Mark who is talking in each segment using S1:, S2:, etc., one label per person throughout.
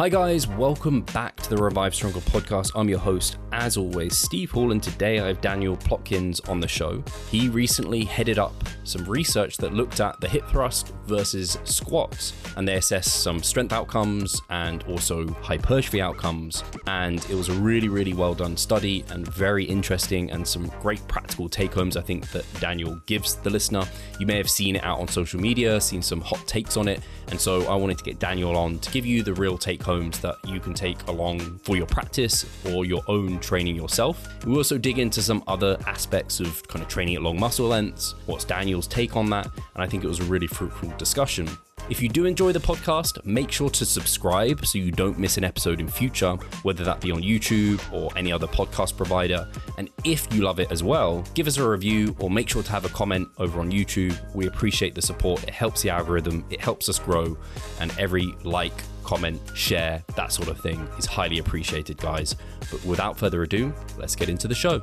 S1: Hi, guys, welcome back to the Revive Stronger podcast. I'm your host, as always, Steve Hall, and today I have Daniel Plotkins on the show. He recently headed up some research that looked at the hip thrust versus squats, and they assessed some strength outcomes and also hypertrophy outcomes. And it was a really, really well done study and very interesting, and some great practical take homes I think that Daniel gives the listener. You may have seen it out on social media, seen some hot takes on it, and so I wanted to get Daniel on to give you the real take homes that you can take along for your practice or your own training yourself. We also dig into some other aspects of kind of training at long muscle lengths, what's Daniel's take on that, and I think it was a really fruitful discussion. If you do enjoy the podcast, make sure to subscribe so you don't miss an episode in future, whether that be on YouTube or any other podcast provider. And if you love it as well, give us a review or make sure to have a comment over on YouTube. We appreciate the support. It helps the algorithm, it helps us grow, and every like, comment, share, that sort of thing is highly appreciated, guys. But without further ado, let's get into the show.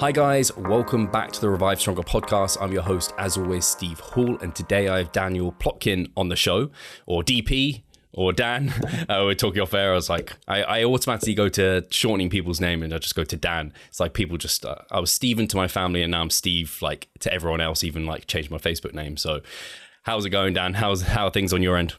S1: Hi, guys, welcome back to the Revive Stronger podcast. I'm your host, as always, Steve Hall, and today I have Daniel Plotkin on the show, or DP, or Dan. uh, we're talking off air. I was like, I, I, automatically go to shortening people's name and I just go to Dan. It's like people just, uh, I was Steven to my family and now I'm Steve, like to everyone else, even like changed my Facebook name. So, how's it going, Dan? How's how are things on your end?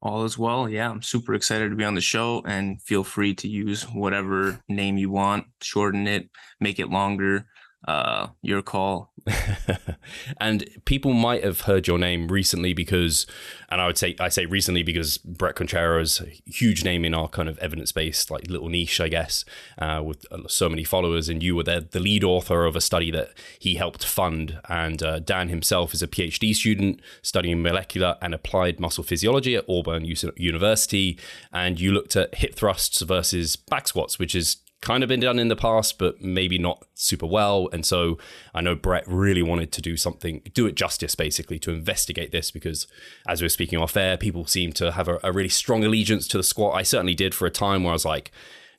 S2: All is well. Yeah, I'm super excited to be on the show and feel free to use whatever name you want, shorten it, make it longer uh, your call.
S1: and people might have heard your name recently because, and I would say I say recently because Bret Contreras, huge name in our kind of evidence based like little niche, I guess, uh, with so many followers, and you were the, the lead author of a study that he helped fund. And uh, Dan himself is a PhD student studying molecular and applied muscle physiology at Auburn University, and you looked at hip thrusts versus back squats, which is kind of been done in the past, but maybe not super well. And so I know Bret really wanted to do something, do it justice basically, to investigate this because as we are speaking off air, people seem to have a, a really strong allegiance to the squat. I certainly did for a time where I was like,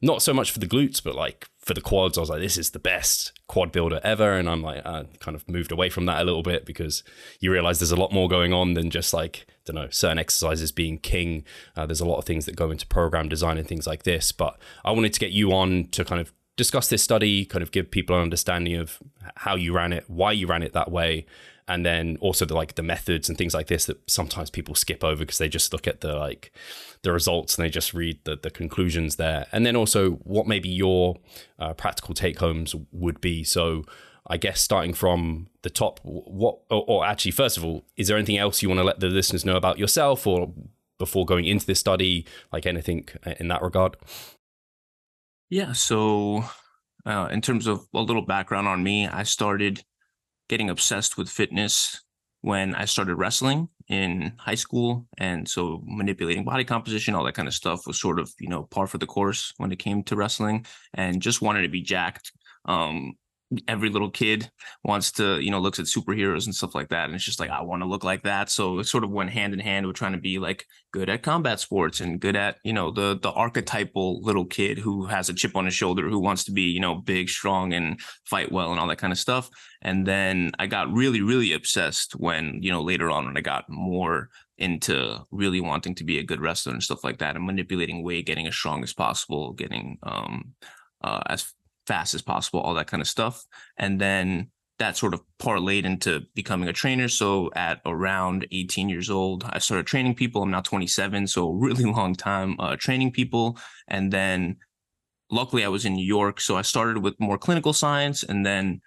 S1: not so much for the glutes, but like for the quads, I was like, this is the best quad builder ever. And I'm like, I kind of moved away from that a little bit because you realize there's a lot more going on than just like, I don't know, certain exercises being king. Uh, there's a lot of things that go into program design and things like this. But I wanted to get you on to kind of discuss this study, kind of give people an understanding of how you ran it, why you ran it that way, and then also the like the methods and things like this that sometimes people skip over because they just look at the like the results and they just read the, the conclusions there. And then also what maybe your uh, practical take homes would be. So i guess starting from the top what or, or actually first of all is there anything else you want to let the listeners know about yourself or before going into this study? Like anything in that regard?
S2: Yeah so uh, in terms of a little background on me i started getting obsessed with fitness when I started wrestling in high school. And so manipulating body composition, all that kind of stuff was sort of, you know, par for the course when it came to wrestling and just wanted to be jacked. Um, every little kid wants to, you know, looks at superheroes and stuff like that. And it's just like, I want to look like that. So it sort of went hand in hand with trying to be like good at combat sports and good at, you know, the the archetypal little kid who has a chip on his shoulder, who wants to be, you know, big, strong and fight well and all that kind of stuff. And then I got really, really obsessed when, you know, later on when I got more into really wanting to be a good wrestler and stuff like that and manipulating weight, getting as strong as possible, getting um uh, as fast as possible, all that kind of stuff. And then that sort of parlayed into becoming a trainer. So at around 18 years old, I started training people. I'm now 27, so really long time uh, training people. And then luckily I was in New York. So I started with more clinical science and then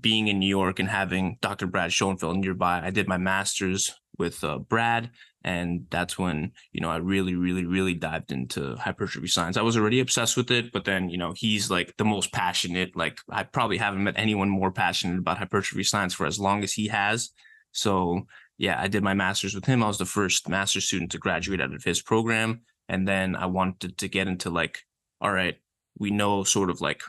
S2: being in New York and having Dr. Brad Schoenfeld nearby, I did my master's with uh, Brad and that's when you know i really really really dived into hypertrophy science. I was already obsessed with it but then you know he's like the most passionate like i probably haven't met anyone more passionate about hypertrophy science for as long as he has. So yeah i did my master's with him. I was the first master's student to graduate out of his program. And then i wanted to get into like all right we know sort of like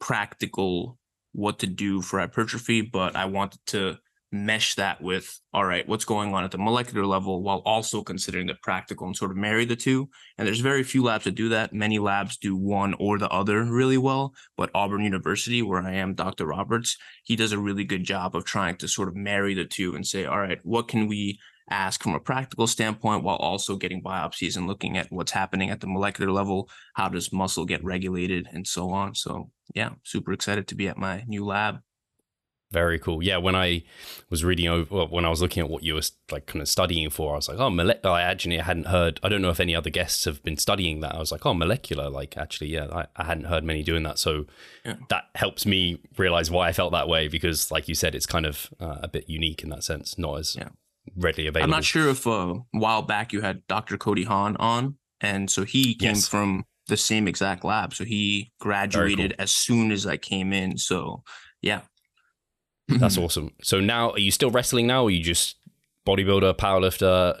S2: practical what to do for hypertrophy but i wanted to mesh that with all right what's going on at the molecular level while also considering the practical and sort of marry the two. And there's very few labs that do that. Many labs do one or the other really well. But auburn university where i am dr roberts he does a really good job of trying to sort of marry the two and say all right what can we ask from a practical standpoint while also getting biopsies and looking at what's happening at the molecular level? How does muscle get regulated and so on? So yeah super excited to be at my new lab
S1: very cool. Yeah, when I was reading over, when I was looking at what you were like kind of studying for, I was like, oh, mole- I actually hadn't heard. I don't know if any other guests have been studying that. I was like, oh, molecular. Like, actually, yeah, I, I hadn't heard many doing that. So yeah. that helps me realize why I felt that way because, like you said, it's kind of uh, a bit unique in that sense, not as yeah. readily available.
S2: I'm not sure if uh, a while back you had Dr. Cody Haun on, and so he came yes. from the same exact lab. So he graduated cool. as soon as I came in. So yeah,
S1: that's awesome. So now, are you still wrestling now, or are you just bodybuilder, powerlifter,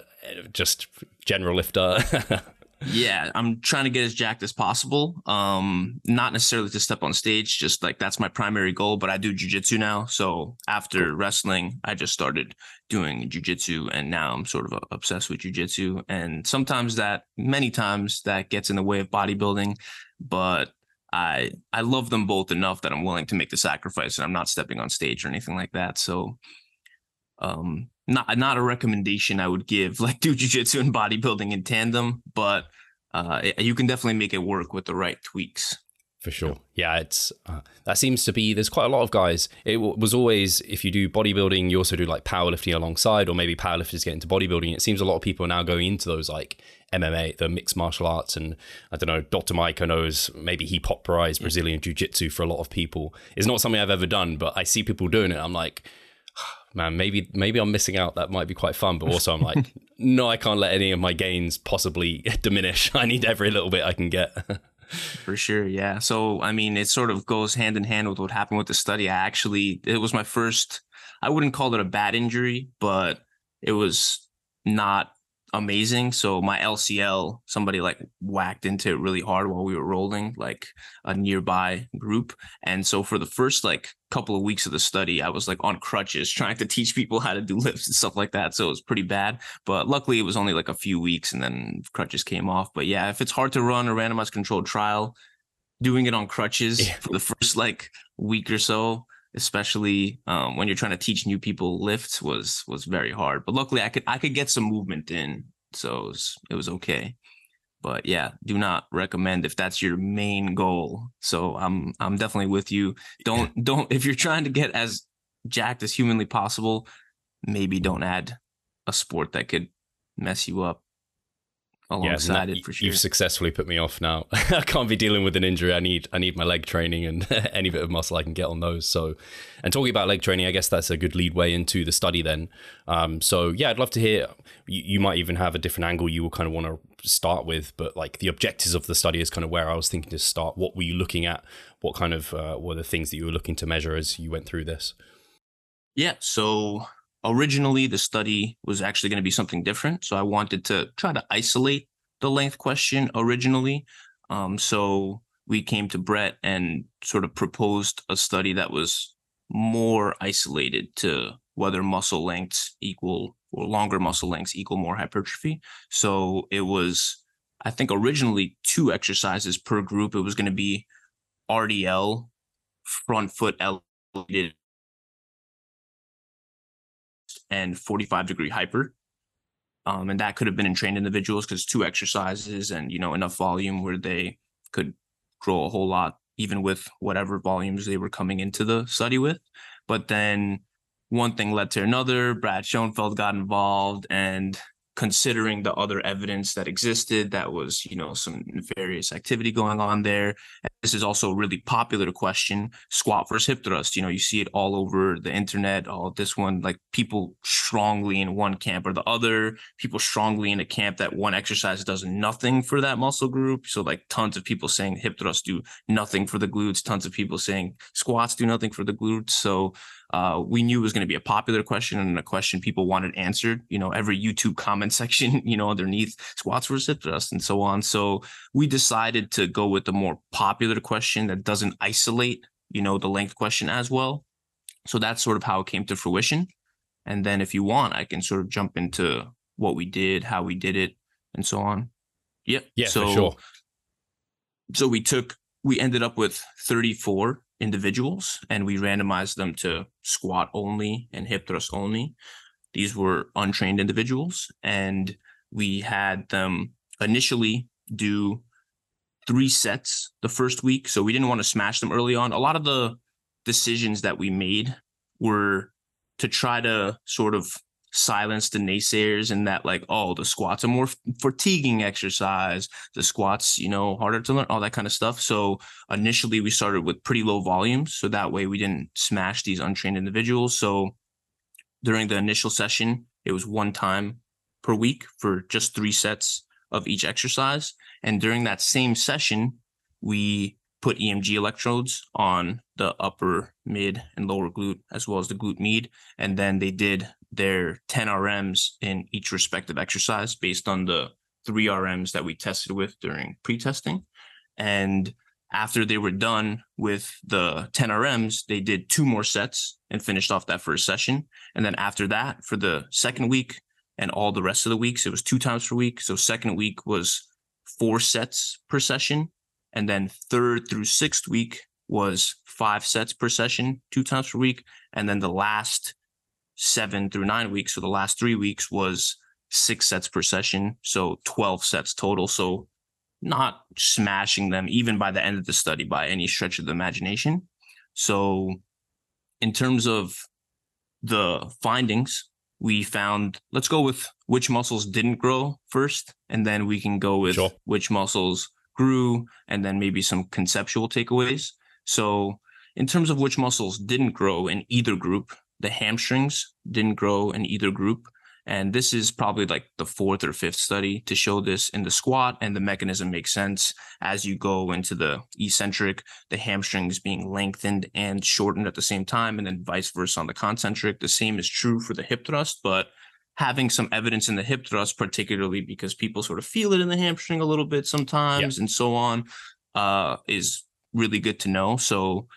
S1: just general lifter?
S2: yeah, I'm trying to get as jacked as possible. Um, not necessarily to step on stage, just like that's my primary goal. But I do jujitsu now, so after cool. wrestling, I just started doing jujitsu, and now I'm sort of obsessed with jujitsu. And sometimes that, many times, that gets in the way of bodybuilding. But I I love them both enough that I'm willing to make the sacrifice and I'm not stepping on stage or anything like that. So um not not a recommendation I would give like do jiu-jitsu and bodybuilding in tandem, but uh you can definitely make it work with the right tweaks
S1: for sure. Yeah, it's uh, that seems to be. There's quite a lot of guys. It w- was always if you do bodybuilding, you also do like powerlifting alongside, or maybe powerlifters get into bodybuilding. It seems a lot of people are now going into those like MMA, the mixed martial arts, and I don't know. Dr. Mike, I know, is maybe he popularized Brazilian Jiu Jitsu for a lot of people. It's not something I've ever done, but I see people doing it. I'm like, man, maybe maybe I'm missing out. That might be quite fun. But also, I'm like, no, I can't let any of my gains possibly diminish. I need every little bit I can get.
S2: For sure, yeah. So I mean, it sort of goes hand in hand with what happened with the study. I actually, it was my first. I wouldn't call it a bad injury, but it was not amazing. So my LCL, somebody like whacked into it really hard while we were rolling, like a nearby group. And so for the first like couple of weeks of the study, I was like on crutches trying to teach people how to do lifts and stuff like that. So it was pretty bad. But luckily it was only like a few weeks and then crutches came off. But yeah, if it's hard to run a randomized controlled trial, doing it on crutches yeah. for the first like week or so especially um, when you're trying to teach new people lifts was was very hard. But luckily, I could I could get some movement in, so it was, it was okay. But yeah, do not recommend if that's your main goal. So I'm I'm definitely with you. Don't don't if you're trying to get as jacked as humanly possible, maybe don't add a sport that could mess you up alongside yeah, it for sure.
S1: You've successfully put me off now. I can't be dealing with an injury. I need I need my leg training and any bit of muscle I can get on those. So, and talking about leg training, I guess that's a good lead way into the study then. Um, so yeah, I'd love to hear. You, you might even have a different angle you will kind of want to start with, but like the objectives of the study is kind of where I was thinking to start. What were you looking at? What kind of uh, were the things that you were looking to measure as you went through this?
S2: Yeah, so originally the study was actually going to be something different. So I wanted to try to isolate the length question originally. Um, so we came to Bret and sort of proposed a study that was more isolated to whether muscle lengths equal or longer muscle lengths equal more hypertrophy. So it was, I think, originally two exercises per group. It was going to be RDL, front foot elevated and 45 degree hyper. Um, and that could have been in trained individuals because two exercises and you know enough volume where they could grow a whole lot even with whatever volumes they were coming into the study with. But then one thing led to another. Brad Schoenfeld got involved, and considering the other evidence that existed that was you know some nefarious activity going on there this is also a really popular question squat versus hip thrust. You know you see it all over the internet all this one like people strongly in one camp or the other people strongly in a camp that one exercise does nothing for that muscle group. So like tons of people saying hip thrusts do nothing for the glutes tons of people saying squats do nothing for the glutes. So uh, we knew it was going to be a popular question and a question people wanted answered. You know, every YouTube comment section, you know, underneath squats versus hip thrust and so on. So we decided to go with the more popular question that doesn't isolate, you know, the length question as well. So that's sort of how it came to fruition. And then if you want, I can sort of jump into what we did, how we did it, and so on. Yep.
S1: Yeah,
S2: so,
S1: for sure.
S2: So we took, we ended up with 34 individuals and we randomized them to squat only and hip thrust only. These were untrained individuals and we had them initially do three sets the first week. So we didn't want to smash them early on. A lot of the decisions that we made were to try to sort of silence the naysayers and that like oh the squats are more fatiguing exercise. The squats you know harder to learn all that kind of stuff. So initially we started with pretty low volumes so that way we didn't smash these untrained individuals. So during the initial session it was one time per week for just three sets of each exercise. And during that same session we put EMG electrodes on the upper, mid, and lower glute, as well as the glute med. And then they did their 10 RMs in each respective exercise based on the three RMs that we tested with during pre testing. And after they were done with the 10 RMs, they did two more sets and finished off that first session. And then after that, for the second week and all the rest of the weeks, it was two times per week. So, second week was four sets per session and then third through sixth week was five sets per session, two times per week. And then the last seven through nine weeks, so the last three weeks was six sets per session. So 12 sets total. So not smashing them even by the end of the study by any stretch of the imagination. So in terms of the findings, we found let's go with which muscles didn't grow first, and then we can go with sure. which muscles grew, and then maybe some conceptual takeaways. So, in terms of which muscles didn't grow in either group, the hamstrings didn't grow in either group. And this is probably like the fourth or fifth study to show this in the squat, and the mechanism makes sense as you go into the eccentric, the hamstrings being lengthened and shortened at the same time, and then vice versa on the concentric. The same is true for the hip thrust, but having some evidence in the hip thrust, particularly because people sort of feel it in the hamstring a little bit sometimes yeah. and so on, uh, is really good to know. So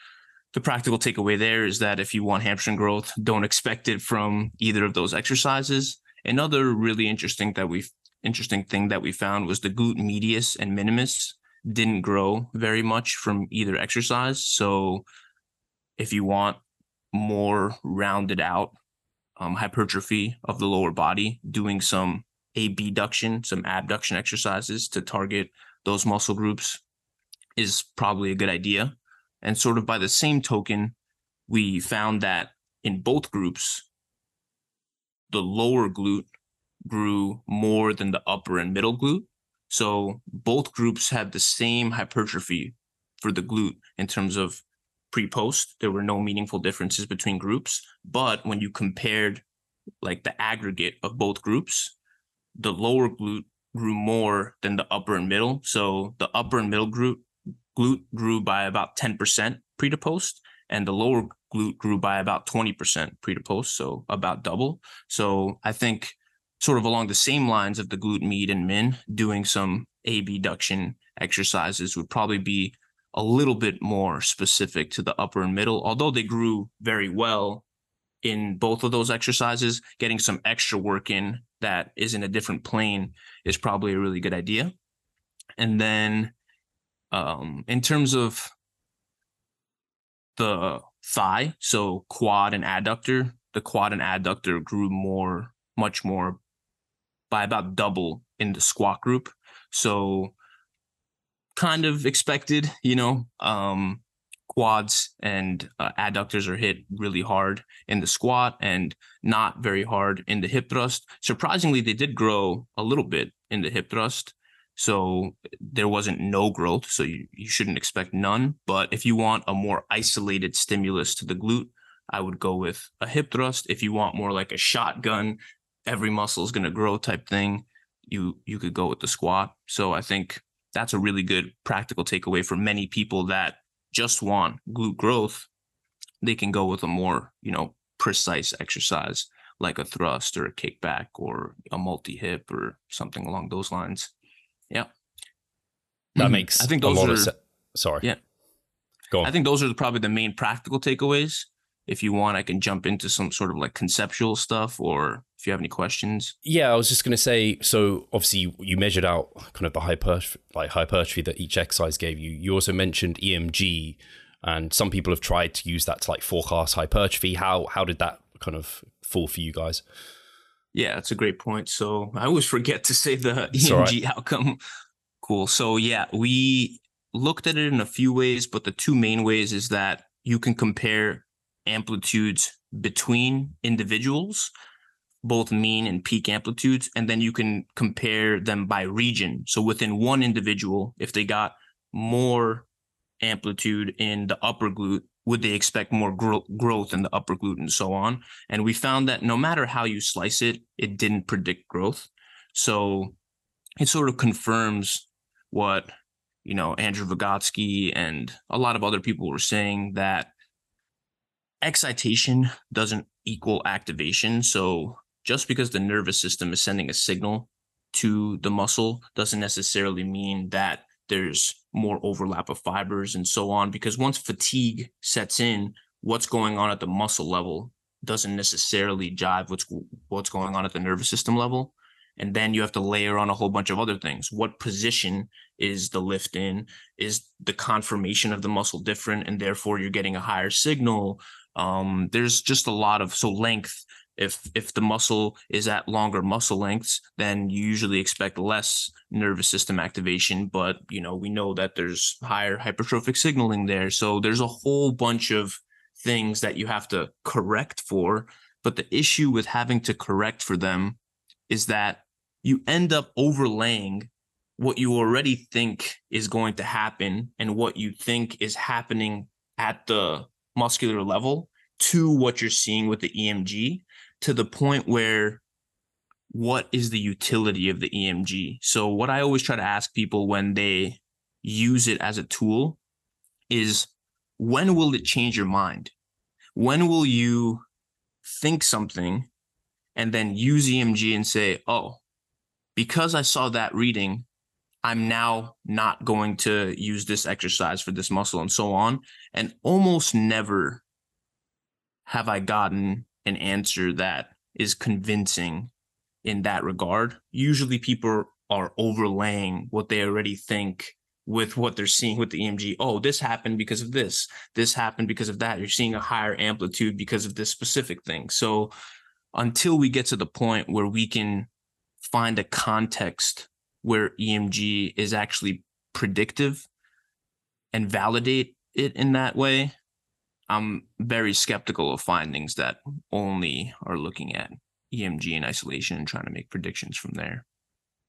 S2: the practical takeaway there is that if you want hamstring growth, don't expect it from either of those exercises. Another really interesting that we interesting thing that we found was the glute medius and minimus didn't grow very much from either exercise. So if you want more rounded out um, hypertrophy of the lower body, doing some abduction, some abduction exercises to target those muscle groups is probably a good idea. And sort of by the same token, we found that in both groups, the lower glute grew more than the upper and middle glute. So both groups had the same hypertrophy for the glute in terms of pre-post there were no meaningful differences between groups but when you compared like the aggregate of both groups the lower glute grew more than the upper and middle. So the upper and middle glute glute grew by about 10% pre to post and the lower glute grew by about 20% pre to post so about double. So i think sort of along the same lines of the glute med and min doing some abduction exercises would probably be a little bit more specific to the upper and middle, although they grew very well in both of those exercises. Getting some extra work in that is in a different plane is probably a really good idea. And then, um, in terms of the thigh, so quad and adductor, the quad and adductor grew more, much more by about double in the squat group. So kind of expected, you know. Um, quads and uh, adductors are hit really hard in the squat and not very hard in the hip thrust. Surprisingly, they did grow a little bit in the hip thrust. So there wasn't no growth. So you, you shouldn't expect none. But if you want a more isolated stimulus to the glute, I would go with a hip thrust. If you want more like a shotgun, every muscle is going to grow type thing, you you could go with the squat. So I think that's a really good practical takeaway for many people that just want glute growth. They can go with a more, you know, precise exercise like a thrust or a kickback or a multi hip or something along those lines. Yeah.
S1: That mm-hmm. makes I think those are se- sorry.
S2: Yeah. Go on. I think those are probably the main practical takeaways. If you want, I can jump into some sort of like conceptual stuff or if you have any questions.
S1: Yeah, I was just going to say so obviously you measured out kind of the hypertrophy, like hypertrophy that each exercise gave you. You also mentioned EMG and some people have tried to use that to like forecast hypertrophy. How how did that kind of fall for you guys?
S2: Yeah, that's a great point. So I always forget to say the EMG right. outcome. Cool. So yeah, we looked at it in a few ways, but the two main ways is that you can compare amplitudes between individuals, both mean and peak amplitudes, and then you can compare them by region. So within one individual, if they got more amplitude in the upper glute, would they expect more gro- growth in the upper glute and so on? And we found that no matter how you slice it, it didn't predict growth. So it sort of confirms what you know Andrew Vigotsky and a lot of other people were saying that excitation doesn't equal activation. So just because the nervous system is sending a signal to the muscle doesn't necessarily mean that there's more overlap of fibers and so on because once fatigue sets in what's going on at the muscle level doesn't necessarily jive what's what's going on at the nervous system level. And then you have to layer on a whole bunch of other things. What position is the lift in? Is the conformation of the muscle different and therefore you're getting a higher signal um, there's just a lot of so length if if the muscle is at longer muscle lengths then you usually expect less nervous system activation but you know we know that there's higher hypertrophic signaling there. So there's a whole bunch of things that you have to correct for but the issue with having to correct for them is that you end up overlaying what you already think is going to happen and what you think is happening at the muscular level to what you're seeing with the EMG to the point where what is the utility of the EMG? So, what I always try to ask people when they use it as a tool is when will it change your mind? When will you think something and then use EMG and say, oh, because I saw that reading, I'm now not going to use this exercise for this muscle and so on. And almost never have I gotten an answer that is convincing in that regard. Usually people are overlaying what they already think with what they're seeing with the EMG. Oh, this happened because of this. This happened because of that. You're seeing a higher amplitude because of this specific thing. So until we get to the point where we can find a context where EMG is actually predictive and validate it in that way, I'm very skeptical of findings that only are looking at EMG in isolation and trying to make predictions from there.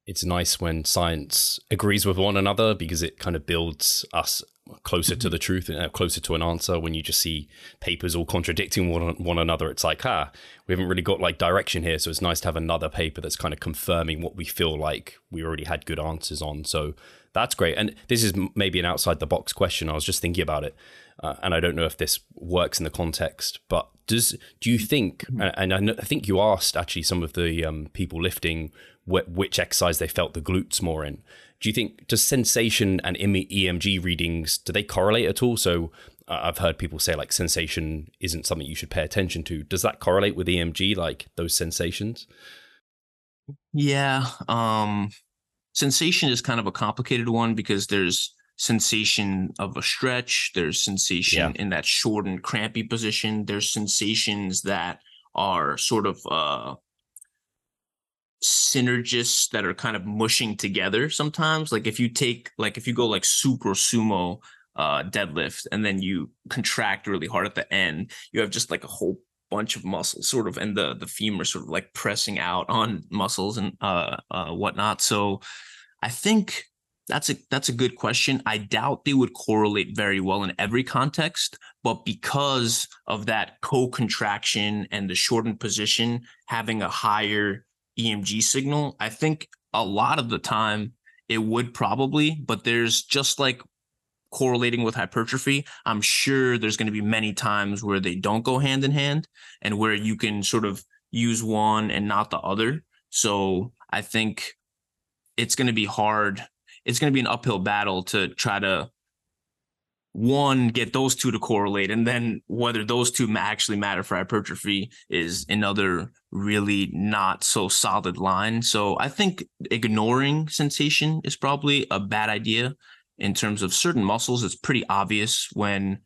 S1: It's nice when science agrees with one another because it kind of builds us closer to mm-hmm. the truth and uh, closer to an answer. When you just see papers all contradicting one, one another, it's like, ah, we haven't really got like direction here. So it's nice to have another paper that's kind of confirming what we feel like we already had good answers on. So that's great. And this is maybe an outside the box question. I was just thinking about it uh, and I don't know if this works in the context, but does do you think? Mm-hmm. And I, know, I think you asked actually some of the um, people lifting wh- which exercise they felt the glutes more in. Do you think does sensation and EMG readings do they correlate at all? So uh, I've heard people say like sensation isn't something you should pay attention to. Does that correlate with EMG, like those sensations?
S2: Yeah, um, sensation is kind of a complicated one because there's sensation of a stretch. There's sensation yeah. in that short and crampy position. There's sensations that are sort of uh, synergists that are kind of mushing together sometimes. Like if you take, like if you go like super sumo uh, deadlift and then you contract really hard at the end, you have just like a whole bunch of muscles sort of and the the femur sort of like pressing out on muscles and uh uh whatnot so i think that's a that's a good question. I doubt they would correlate very well in every context, but because of that co-contraction and the shortened position having a higher EMG signal, I think a lot of the time it would probably, but there's just like correlating with hypertrophy, I'm sure there's going to be many times where they don't go hand in hand and where you can sort of use one and not the other. So I think it's going to be hard it's going to be an uphill battle to try to one get those two to correlate and then whether those two actually matter for hypertrophy is another really not so solid line. So i think ignoring sensation is probably a bad idea. In terms of certain muscles it's pretty obvious when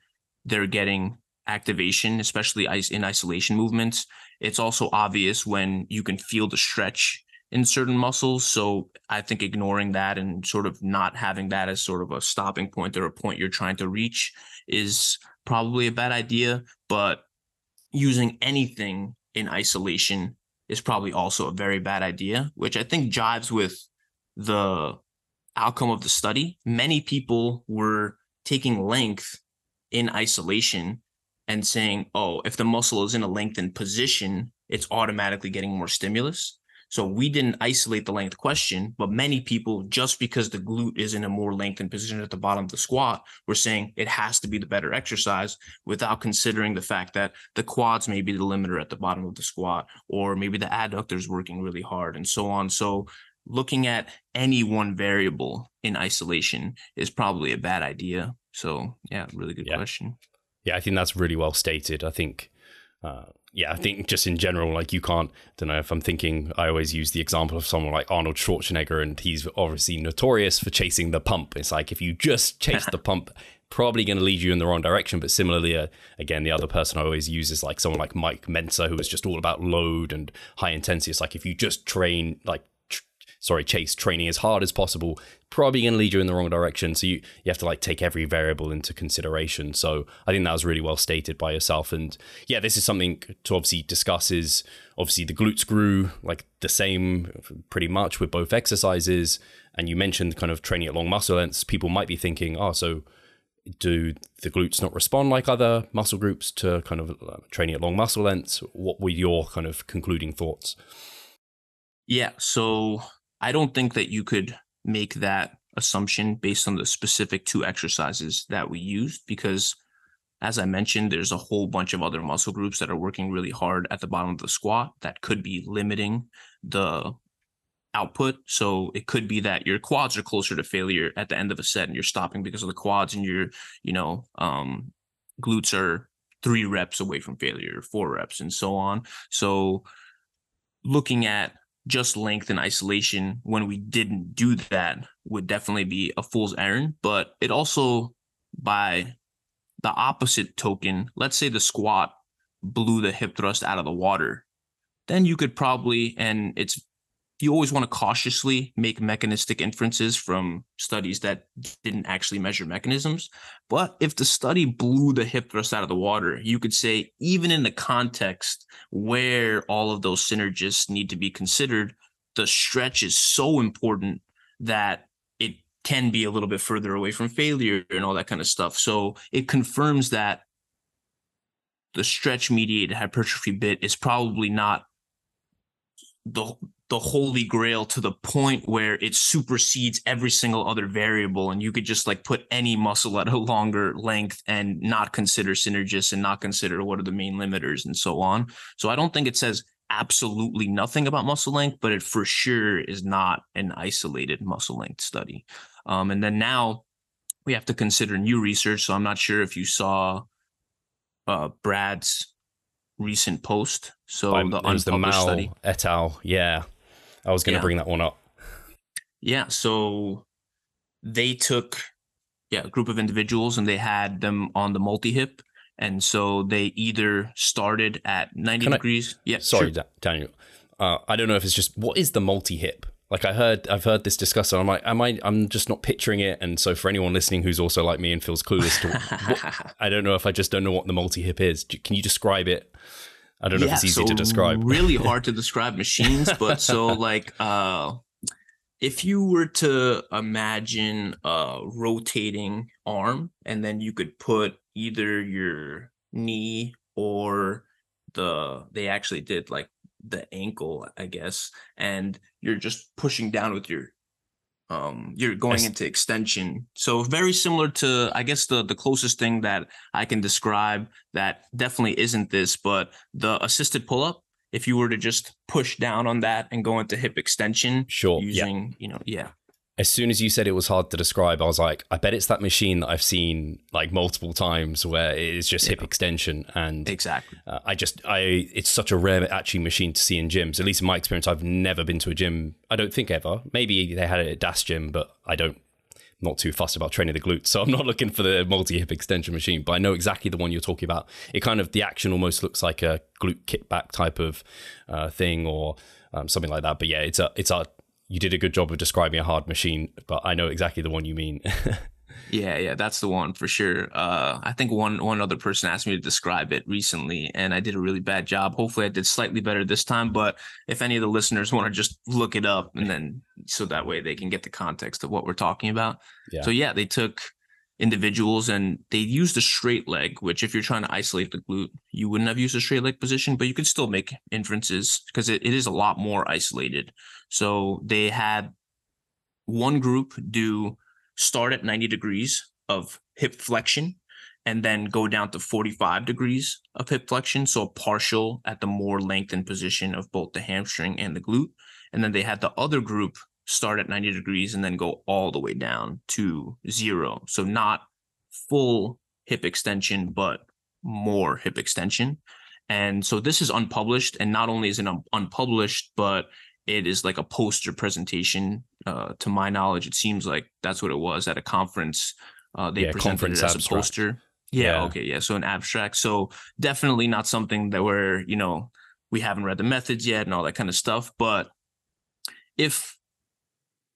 S2: they're getting activation especially in isolation movements. It's also obvious when you can feel the stretch in certain muscles. So I think ignoring that and sort of not having that as sort of a stopping point or a point you're trying to reach is probably a bad idea. But using anything in isolation is probably also a very bad idea, which I think jives with the outcome of the study. Many people were taking length in isolation and saying, oh, if the muscle is in a lengthened position, it's automatically getting more stimulus. So we didn't isolate the length question, but many people, just because the glute is in a more lengthened position at the bottom of the squat, were saying it has to be the better exercise without considering the fact that the quads may be the limiter at the bottom of the squat, or maybe the adductor is working really hard and so on. So looking at any one variable in isolation is probably a bad idea. So yeah, really good yeah. question.
S1: Yeah, I think that's really well stated. I think uh, yeah, I think just in general, like you can't. Don't know if I'm thinking. I always use the example of someone like Arnold Schwarzenegger, and he's obviously notorious for chasing the pump. It's like if you just chase the pump, probably going to lead you in the wrong direction. But similarly, uh, again, the other person I always use is like someone like Mike Mentzer, who is just all about load and high intensity. It's like if you just train like sorry, chase training as hard as possible, probably going to lead you in the wrong direction. So you, you have to like take every variable into consideration. So I think that was really well stated by yourself. And yeah, this is something to obviously discuss is obviously the glutes grew like the same pretty much with both exercises. And you mentioned kind of training at long muscle lengths. People might be thinking, oh, so do the glutes not respond like other muscle groups to kind of uh, training at long muscle lengths? What were your kind of concluding thoughts?
S2: Yeah. So I don't think that you could make that assumption based on the specific two exercises that we used because as I mentioned, there's a whole bunch of other muscle groups that are working really hard at the bottom of the squat that could be limiting the output. So it could be that your quads are closer to failure at the end of a set and you're stopping because of the quads and your, you know, um, glutes are three reps away from failure, four reps, and so on. So looking at just length and isolation when we didn't do that would definitely be a fool's errand. But it also, by the opposite token, let's say the squat blew the hip thrust out of the water, then you could probably, and it's you always want to cautiously make mechanistic inferences from studies that didn't actually measure mechanisms. But if the study blew the hip thrust out of the water, you could say, even in the context where all of those synergists need to be considered, the stretch is so important that it can be a little bit further away from failure and all that kind of stuff. So it confirms that the stretch mediated hypertrophy bit is probably not the the holy grail to the point where it supersedes every single other variable and you could just like put any muscle at a longer length and not consider synergists and not consider what are the main limiters and so on. So i don't think it says absolutely nothing about muscle length but it for sure is not an isolated muscle length study. Um, and then now we have to consider new research so i'm not sure if you saw uh, brad's recent post. So
S1: the unpublished the study. et al. Yeah I was going to yeah. bring that one up.
S2: Yeah. So they took yeah a group of individuals and they had them on the multi hip, and so they either started at ninety Can degrees. I, yeah.
S1: Sorry, sure. Daniel. Uh, I don't know if it's just what is the multi hip. Like I heard, I've heard this discussed, and I'm like, am I? I'm just not picturing it. And so, for anyone listening who's also like me and feels clueless, to what, I don't know if I just don't know what the multi hip is. Can you describe it? I don't know yeah, if it's easy so to describe.
S2: really hard to describe machines, but so like uh if you were to imagine a rotating arm and then you could put either your knee or the they actually did like the ankle, I guess, and you're just pushing down with your um you're going into extension so very similar to i guess the the closest thing that i can describe that definitely isn't this but the assisted pull-up if you were to just push down on that and go into hip extension
S1: sure
S2: using yeah. you know yeah
S1: as soon as you said it was hard to describe, I was like, I bet it's that machine that I've seen like multiple times where it is just yeah. hip extension. And
S2: exactly,
S1: uh, I just, I, it's such a rare actually machine to see in gyms. At least in my experience, I've never been to a gym. I don't think ever. Maybe they had it at Das Gym, but I don't, not too fussed about training the glutes. So I'm not looking for the multi hip extension machine, but I know exactly the one you're talking about. It kind of, the action almost looks like a glute kickback type of uh, thing or um, something like that. But yeah, it's a, it's a, you did a good job of describing a hard machine, but I know exactly the one you mean.
S2: yeah, yeah, that's the one for sure. Uh, I think one one other person asked me to describe it recently, and I did a really bad job. Hopefully, I did slightly better this time. But if any of the listeners want to just look it up, and then so that way they can get the context of what we're talking about. Yeah. So yeah, they took individuals and they used a straight leg, which if you're trying to isolate the glute, you wouldn't have used a straight leg position, but you could still make inferences because it, it is a lot more isolated. So they had one group do start at 90 degrees of hip flexion and then go down to 45 degrees of hip flexion. So a partial at the more lengthened position of both the hamstring and the glute. And then they had the other group start at 90 degrees and then go all the way down to zero. So not full hip extension, but more hip extension. And so this is unpublished. And not only is it un- unpublished, but it is like a poster presentation. Uh, to my knowledge, it seems like that's what it was at a conference. Uh, they yeah, presented it as abstract. a poster. Yeah, yeah, Okay. Yeah. So an abstract. So definitely not something that we're, you know, we haven't read the methods yet and all that kind of stuff. But if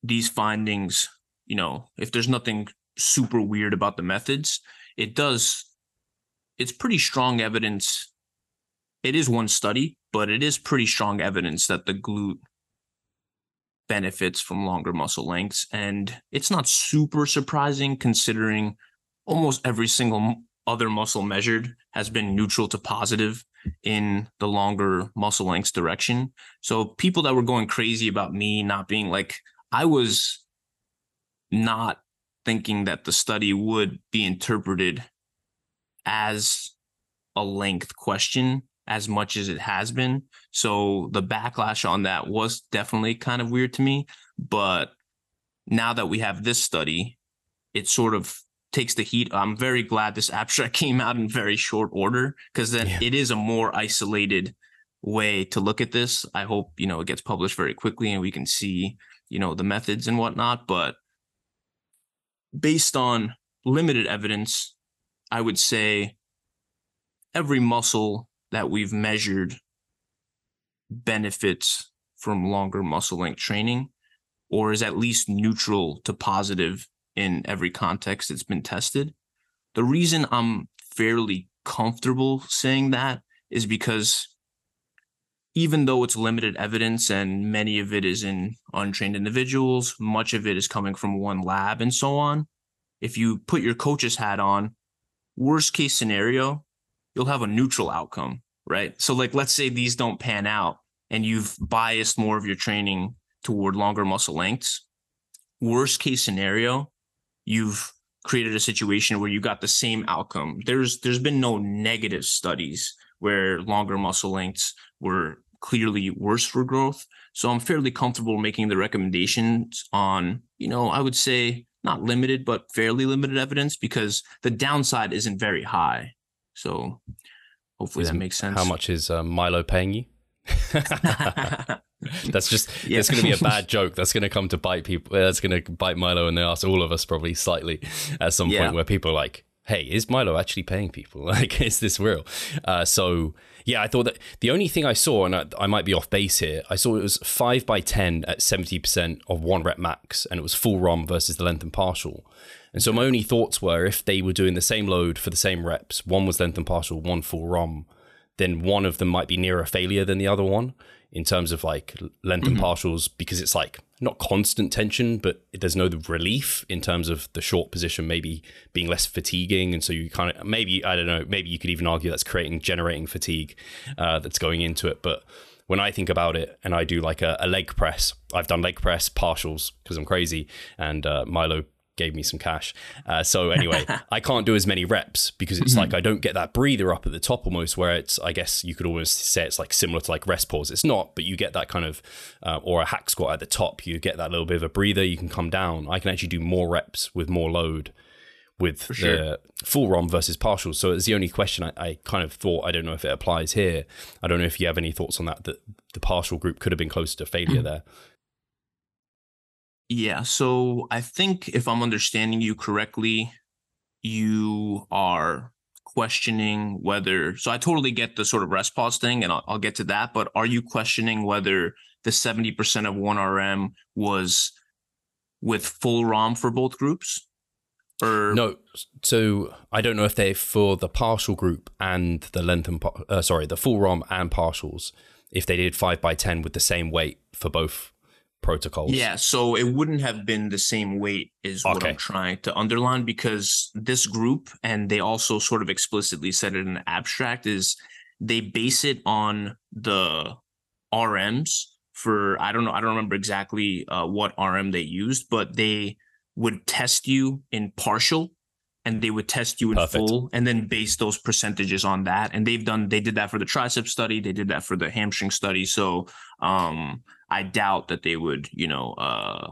S2: these findings, you know, if there's nothing super weird about the methods, it does, it's pretty strong evidence. It is one study, but it is pretty strong evidence that the glute benefits from longer muscle lengths. And it's not super surprising considering almost every single other muscle measured has been neutral to positive in the longer muscle lengths direction. So people that were going crazy about me not being like I was not thinking that the study would be interpreted as a length question as much as it has been. So the backlash on that was definitely kind of weird to me. But now that we have this study, it sort of takes the heat. I'm very glad this abstract came out in very short order because then yeah. it is a more isolated way to look at this. I hope, you know, it gets published very quickly and we can see you know the methods and whatnot but based on limited evidence i would say every muscle that we've measured benefits from longer muscle length training or is at least neutral to positive in every context it's been tested the reason i'm fairly comfortable saying that is because even though it's limited evidence and many of it is in untrained individuals, much of it is coming from one lab and so on. If you put your coach's hat on, worst case scenario, you'll have a neutral outcome, right? So, like, let's say these don't pan out and you've biased more of your training toward longer muscle lengths. Worst case scenario, you've created a situation where you got the same outcome. There's there's been no negative studies where longer muscle lengths were clearly worse for growth. So I'm fairly comfortable making the recommendations on, you know, I would say not limited, but fairly limited evidence because the downside isn't very high. So hopefully is, that makes sense.
S1: How much is uh, Milo paying you? that's just yeah. it's going to be a bad joke that's going to come to bite people that's going to bite milo and they ask all of us probably slightly at some yeah. point where people are like hey is milo actually paying people? Like is this real? Uh, so yeah, I thought that the only thing I saw, and I, I might be off base here, I saw it was five by 10 at 70% of one rep max, and it was full ROM versus the length and partial. And so my only thoughts were if they were doing the same load for the same reps, one was length and partial, one full ROM, then one of them might be nearer failure than the other one in terms of like length mm-hmm. and partials because it's like not constant tension, but there's no relief in terms of the short position maybe being less fatiguing, and so you kind of maybe I don't know maybe you could even argue that's creating generating fatigue uh, that's going into it, but when I think about it and I do like a, a leg press, I've done leg press partials because I'm crazy, and uh, Milo gave me some cash. Uh, so anyway, I can't do as many reps because it's like I don't get that breather up at the top almost where it's I guess you could almost say it's like similar to like rest pause. It's not, but you get that kind of uh, or a hack squat at the top. You get that little bit of a breather. You can come down. I can actually do more reps with more load with For the sure. full ROM versus partial. So it's the only question I, I, kind of thought. I don't know if it applies here. I don't know if you have any thoughts on that. That the partial group could have been closer to failure there.
S2: Yeah. So I think if I'm understanding you correctly, you are questioning whether. So I totally get the sort of rest pause thing, and I'll, I'll get to that. But are you questioning whether the 70% of 1RM was with full ROM for both groups?
S1: Or no, so I don't know if they for the partial group and the length and uh, sorry the full ROM and partials if they did five by ten with the same weight for both protocols.
S2: Yeah, so it wouldn't have been the same weight is what. I'm trying to underline because this group and they also sort of explicitly said it in the abstract is they base it on the RMs for I don't know I don't remember exactly uh, what RM they used, but they would test you in partial and they would test you in Perfect. full and then base those percentages on that and they've done they did that for the tricep study they did that for the hamstring study so um i doubt that they would you know uh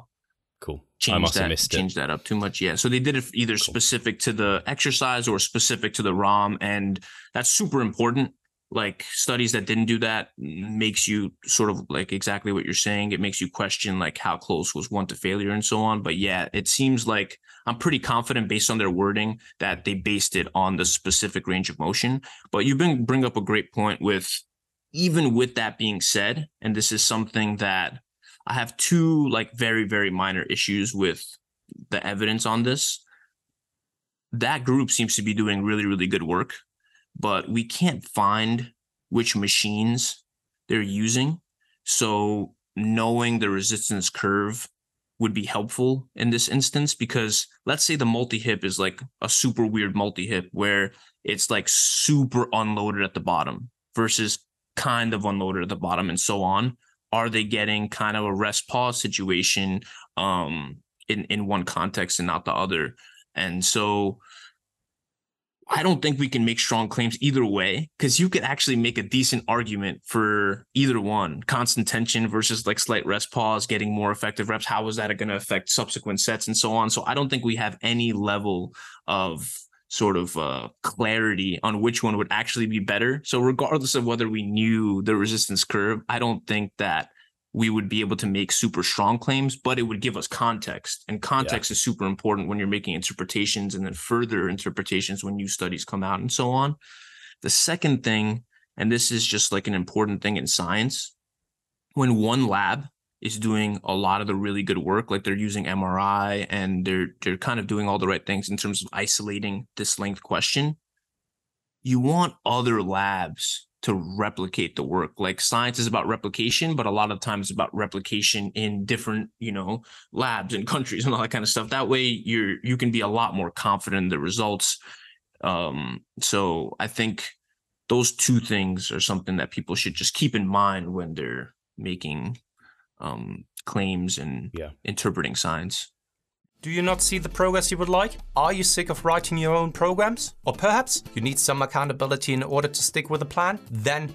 S1: cool.
S2: Change that change that up too much. Yeah so they did it either cool. specific to the exercise or specific to the rom and that's super important. Like studies that didn't do that makes you sort of like exactly what you're saying. It makes you question like how close was one to failure and so on. But yeah it seems like i'm pretty confident based on their wording that they based it on the specific range of motion. But you bring bring up a great point with even with that being said and this is something that i have two like very very minor issues with the evidence on this that group seems to be doing really really good work but we can't find which machines they're using. So knowing the resistance curve would be helpful in this instance because let's say the multi hip is like a super weird multi hip where it's like super unloaded at the bottom versus kind of unloaded at the bottom and so on. Are they getting kind of a rest pause situation um, in in one context and not the other? And so I don't think we can make strong claims either way because you could actually make a decent argument for either one constant tension versus like slight rest pause, getting more effective reps. How is that going to affect subsequent sets and so on? So I don't think we have any level of sort of uh, clarity on which one would actually be better. So regardless of whether we knew the resistance curve, I don't think that we would be able to make super strong claims, but it would give us context. And context yeah. is super important when you're making interpretations and then further interpretations when new studies come out and so on. The second thing, and this is just like an important thing in science, when one lab is doing a lot of the really good work, like they're using MRI and they're they're kind of doing all the right things in terms of isolating this length question, you want other labs to replicate the work. Like science is about replication, but a lot of times about replication in different, you know, labs and countries and all that kind of stuff. That way you're you can be a lot more confident in the results. Um, so I think those two things are something that people should just keep in mind when they're making um, claims and yeah. interpreting science.
S3: Do you not see the progress you would like? Are you sick of writing your own programs? Or perhaps you need some accountability in order to stick with a plan? Then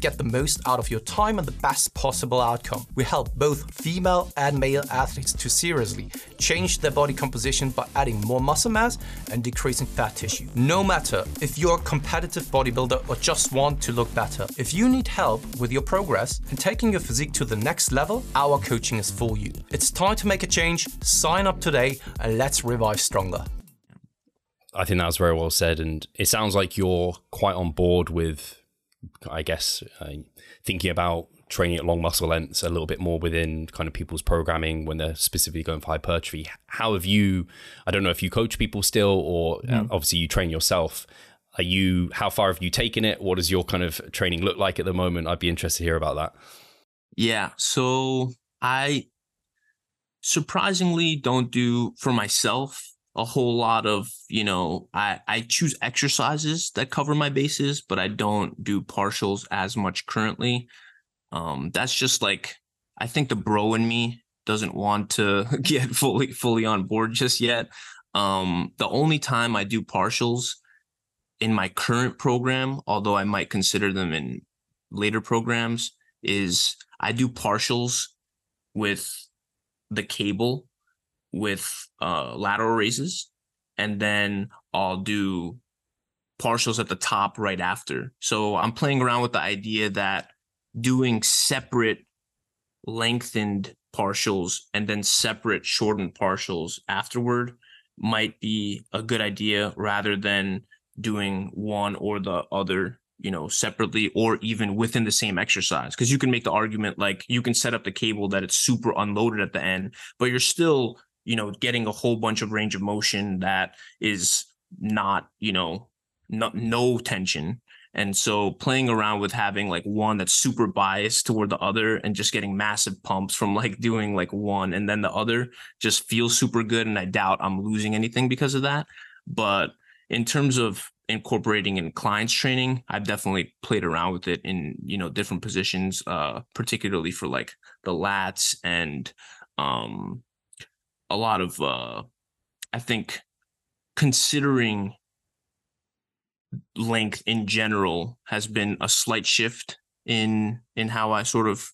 S3: get the most out of your time and the best possible outcome. We help both female and male athletes to seriously change their body composition by adding more muscle mass and decreasing fat tissue. No matter if you're a competitive bodybuilder or just want to look better, if you need help with your progress and taking your physique to the next level, our coaching is for you. It's time to make a change. Sign up today and let's revive stronger.
S1: I think that was very well said, and it sounds like you're quite on board with I guess, uh, thinking about training at long muscle lengths a little bit more within kind of people's programming when they're specifically going for hypertrophy. How have you? I don't know if you coach people still, or mm. obviously you train yourself. Are you? How far have you taken it? What does your kind of training look like at the moment? I'd be interested to hear about that.
S2: Yeah. So I surprisingly don't do for myself a whole lot of you know i i choose exercises that cover my bases but i don't do partials as much currently. Um that's just like i think the bro in me doesn't want to get fully fully on board just yet. Um the only time i do partials in my current program although i might consider them in later programs is i do partials with the cable with uh, lateral raises, and then I'll do partials at the top right after. So I'm playing around with the idea that doing separate lengthened partials and then separate shortened partials afterward might be a good idea rather than doing one or the other you know separately or even within the same exercise because you can make the argument like you can set up the cable that it's super unloaded at the end but you're still you know, getting a whole bunch of range of motion that is not, you know, no, no tension. And so playing around with having like one that's super biased toward the other and just getting massive pumps from like doing like one and then the other just feels super good. And I doubt I'm losing anything because of that. But in terms of incorporating in clients training, I've definitely played around with it in, you know, different positions, uh, particularly for like the lats and um a lot of uh I think considering length in general has been a slight shift in in how I sort of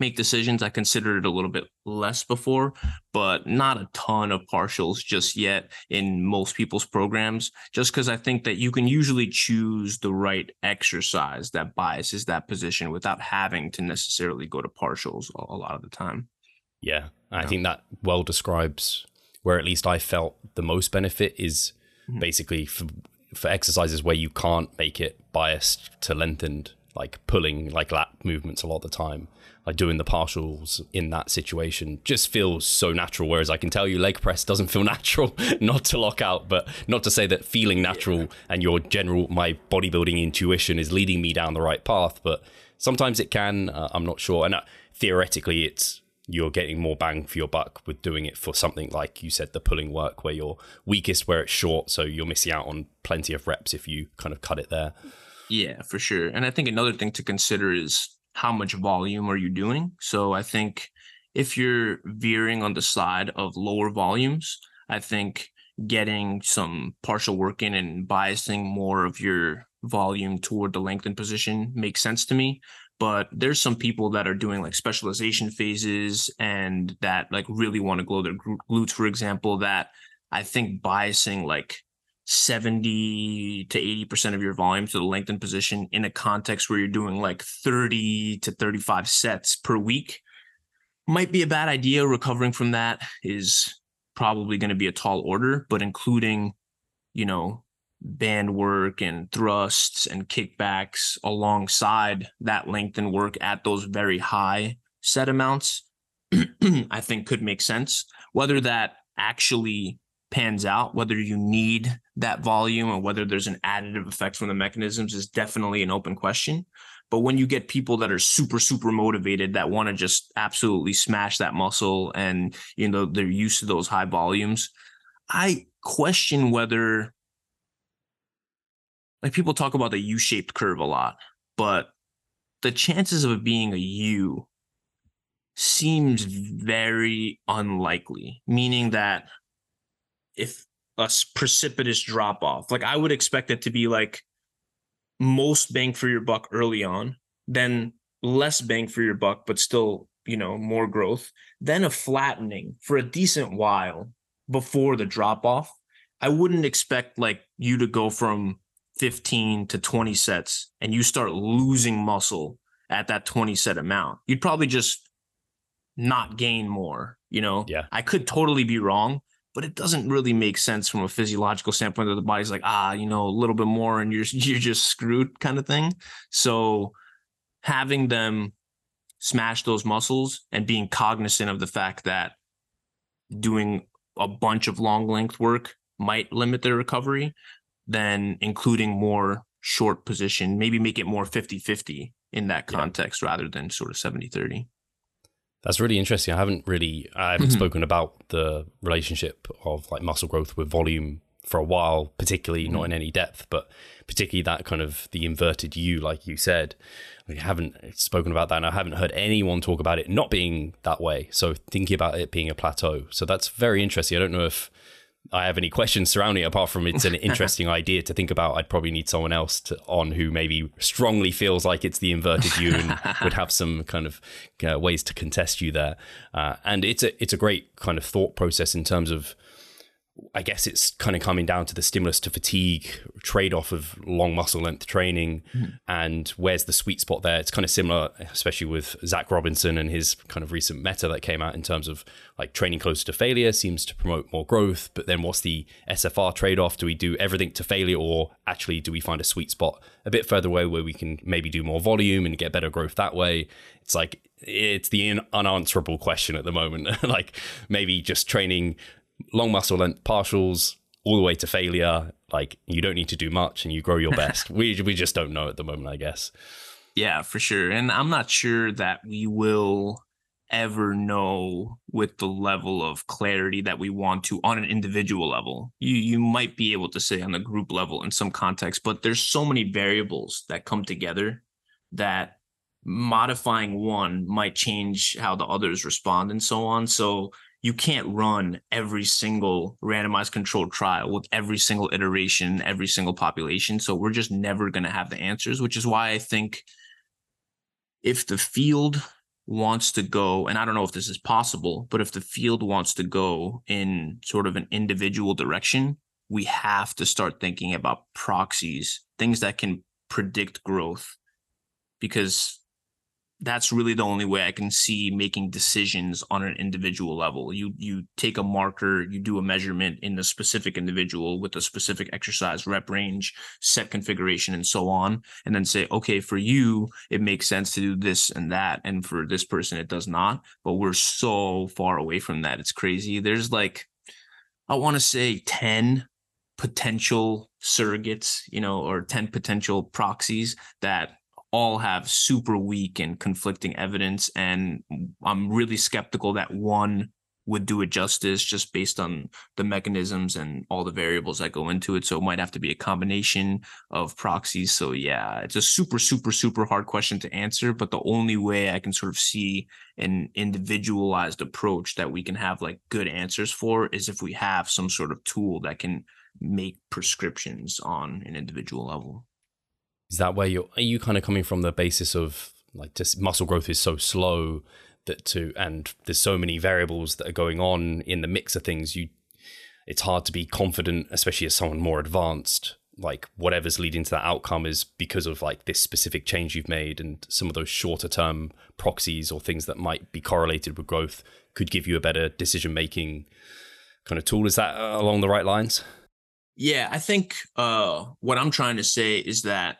S2: make decisions. I considered it a little bit less before, but not a ton of partials just yet in most people's programs, just because I think that you can usually choose the right exercise that biases that position without having to necessarily go to partials a, lot of the time.
S1: Yeah. I think that well describes where at least I felt the most benefit is mm-hmm. basically for, for exercises where you can't make it biased to lengthened, like pulling like lat movements a lot of the time. Like doing the partials in that situation just feels so natural. Whereas I can tell you, leg press doesn't feel natural, not to lock out, but not to say that feeling natural yeah. and your general, my bodybuilding intuition is leading me down the right path. But sometimes it can, uh, I'm not sure. And uh, theoretically, it's you're getting more bang for your buck with doing it for something like you said the pulling work where you're weakest where it's short so you're missing out on plenty of reps if you kind of cut it there.
S2: Yeah for sure. And i think another thing to consider is how much volume are you doing? So i think if you're veering on the side of lower volumes i think getting some partial work in and biasing more of your volume toward the lengthened position makes sense to me but there's some people that are doing like specialization phases and that like really want to glow their glutes for example that i think biasing like 70 to 80% of your volume to the lengthened position in a context where you're doing like 30 to 35 sets per week might be a bad idea. Recovering from that is probably going to be a tall order but including you know band work and thrusts and kickbacks alongside that lengthen work at those very high set amounts, I think could make sense. Whether that actually pans out, whether you need that volume or whether there's an additive effect from the mechanisms is definitely an open question. But when you get people that are super, super motivated that want to just absolutely smash that muscle and, you know, they're used to those high volumes, I question whether like people talk about the U-shaped curve a lot, but the chances of it being a U seems very unlikely, meaning that if a precipitous drop off, like I would expect it to be like most bang for your buck early on, then less bang for your buck, but still, you know, more growth, then a flattening for a decent while before the drop off. I wouldn't expect like you to go from 15 to 20 sets and you start losing muscle at that 20 set amount, you'd probably just not gain more, you know?
S1: Yeah.
S2: I could totally be wrong, but it doesn't really make sense from a physiological standpoint that the body's like, ah, you know, a little bit more and you're you're just screwed kind of thing. So having them smash those muscles and being cognizant of the fact that doing a bunch of long length work might limit their recovery than including more short position, maybe make it more 50 50 in that context yeah. rather than sort of 70 30.
S1: That's really interesting. I haven't really, I haven't mm-hmm. spoken about the relationship of like muscle growth with volume for a while, particularly mm-hmm. not in any depth, but particularly that kind of the inverted U, like you said. We haven't spoken about that, and I haven't heard anyone talk about it not being that way. So thinking about it being a plateau. So that's very interesting. I don't know if I have any questions surrounding it apart from it's an interesting idea to think about. I'd probably need someone else to, on who maybe strongly feels like it's the inverted you and would have some kind of uh, ways to contest you there. Uh, and it's a it's a great kind of thought process in terms of I guess it's kind of coming down to the stimulus to fatigue trade off of long muscle length training mm-hmm. and where's the sweet spot there. It's kind of similar, especially with Zac Robinson and his kind of recent meta that came out in terms of like training closer to failure seems to promote more growth. But then what's the SFR trade off? Do we do everything to failure or actually do we find a sweet spot a bit further away where we can maybe do more volume and get better growth that way? It's like, it's the unanswerable question at the moment. like maybe just training long muscle length partials all the way to failure. Like you don't need to do much and you grow your best. we we just don't know at the moment, I guess.
S2: Yeah, for sure. And I'm not sure that we will ever know with the level of clarity that we want to on an individual level. You you might be able to say on the group level in some context, but there's so many variables that come together that modifying one might change how the others respond and so on. So you can't run every single randomized controlled trial with every single iteration, every single population. So we're just never going to have the answers, which is why I think if the field wants to go, and I don't know if this is possible, but if the field wants to go in sort of an individual direction, we have to start thinking about proxies, things that can predict growth. Because that's really the only way I can see making decisions on an individual level. You you take a marker, you do a measurement in the specific individual with a specific exercise rep range, set configuration, and so on, and then say, okay, for you, it makes sense to do this and that, and for this person, it does not. But we're so far away from that. It's crazy. There's like, I want to say 10 potential surrogates, you know, or 10 potential proxies that all have super weak and conflicting evidence. And I'm really skeptical that one would do it justice just based on the mechanisms and all the variables that go into it. So it might have to be a combination of proxies. So yeah, it's a super, super, super hard question to answer. But the only way I can sort of see an individualized approach that we can have like good answers for is if we have some sort of tool that can make prescriptions on an individual level.
S1: Is that where you're? Are you kind of coming from the basis of like just muscle growth is so slow that to and there's so many variables that are going on in the mix of things. You, it's hard to be confident, especially as someone more advanced. Like whatever's leading to that outcome is because of like this specific change you've made, and some of those shorter term proxies or things that might be correlated with growth could give you a better decision making kind of tool. Is that along the right lines?
S2: Yeah, I think uh, what I'm trying to say is that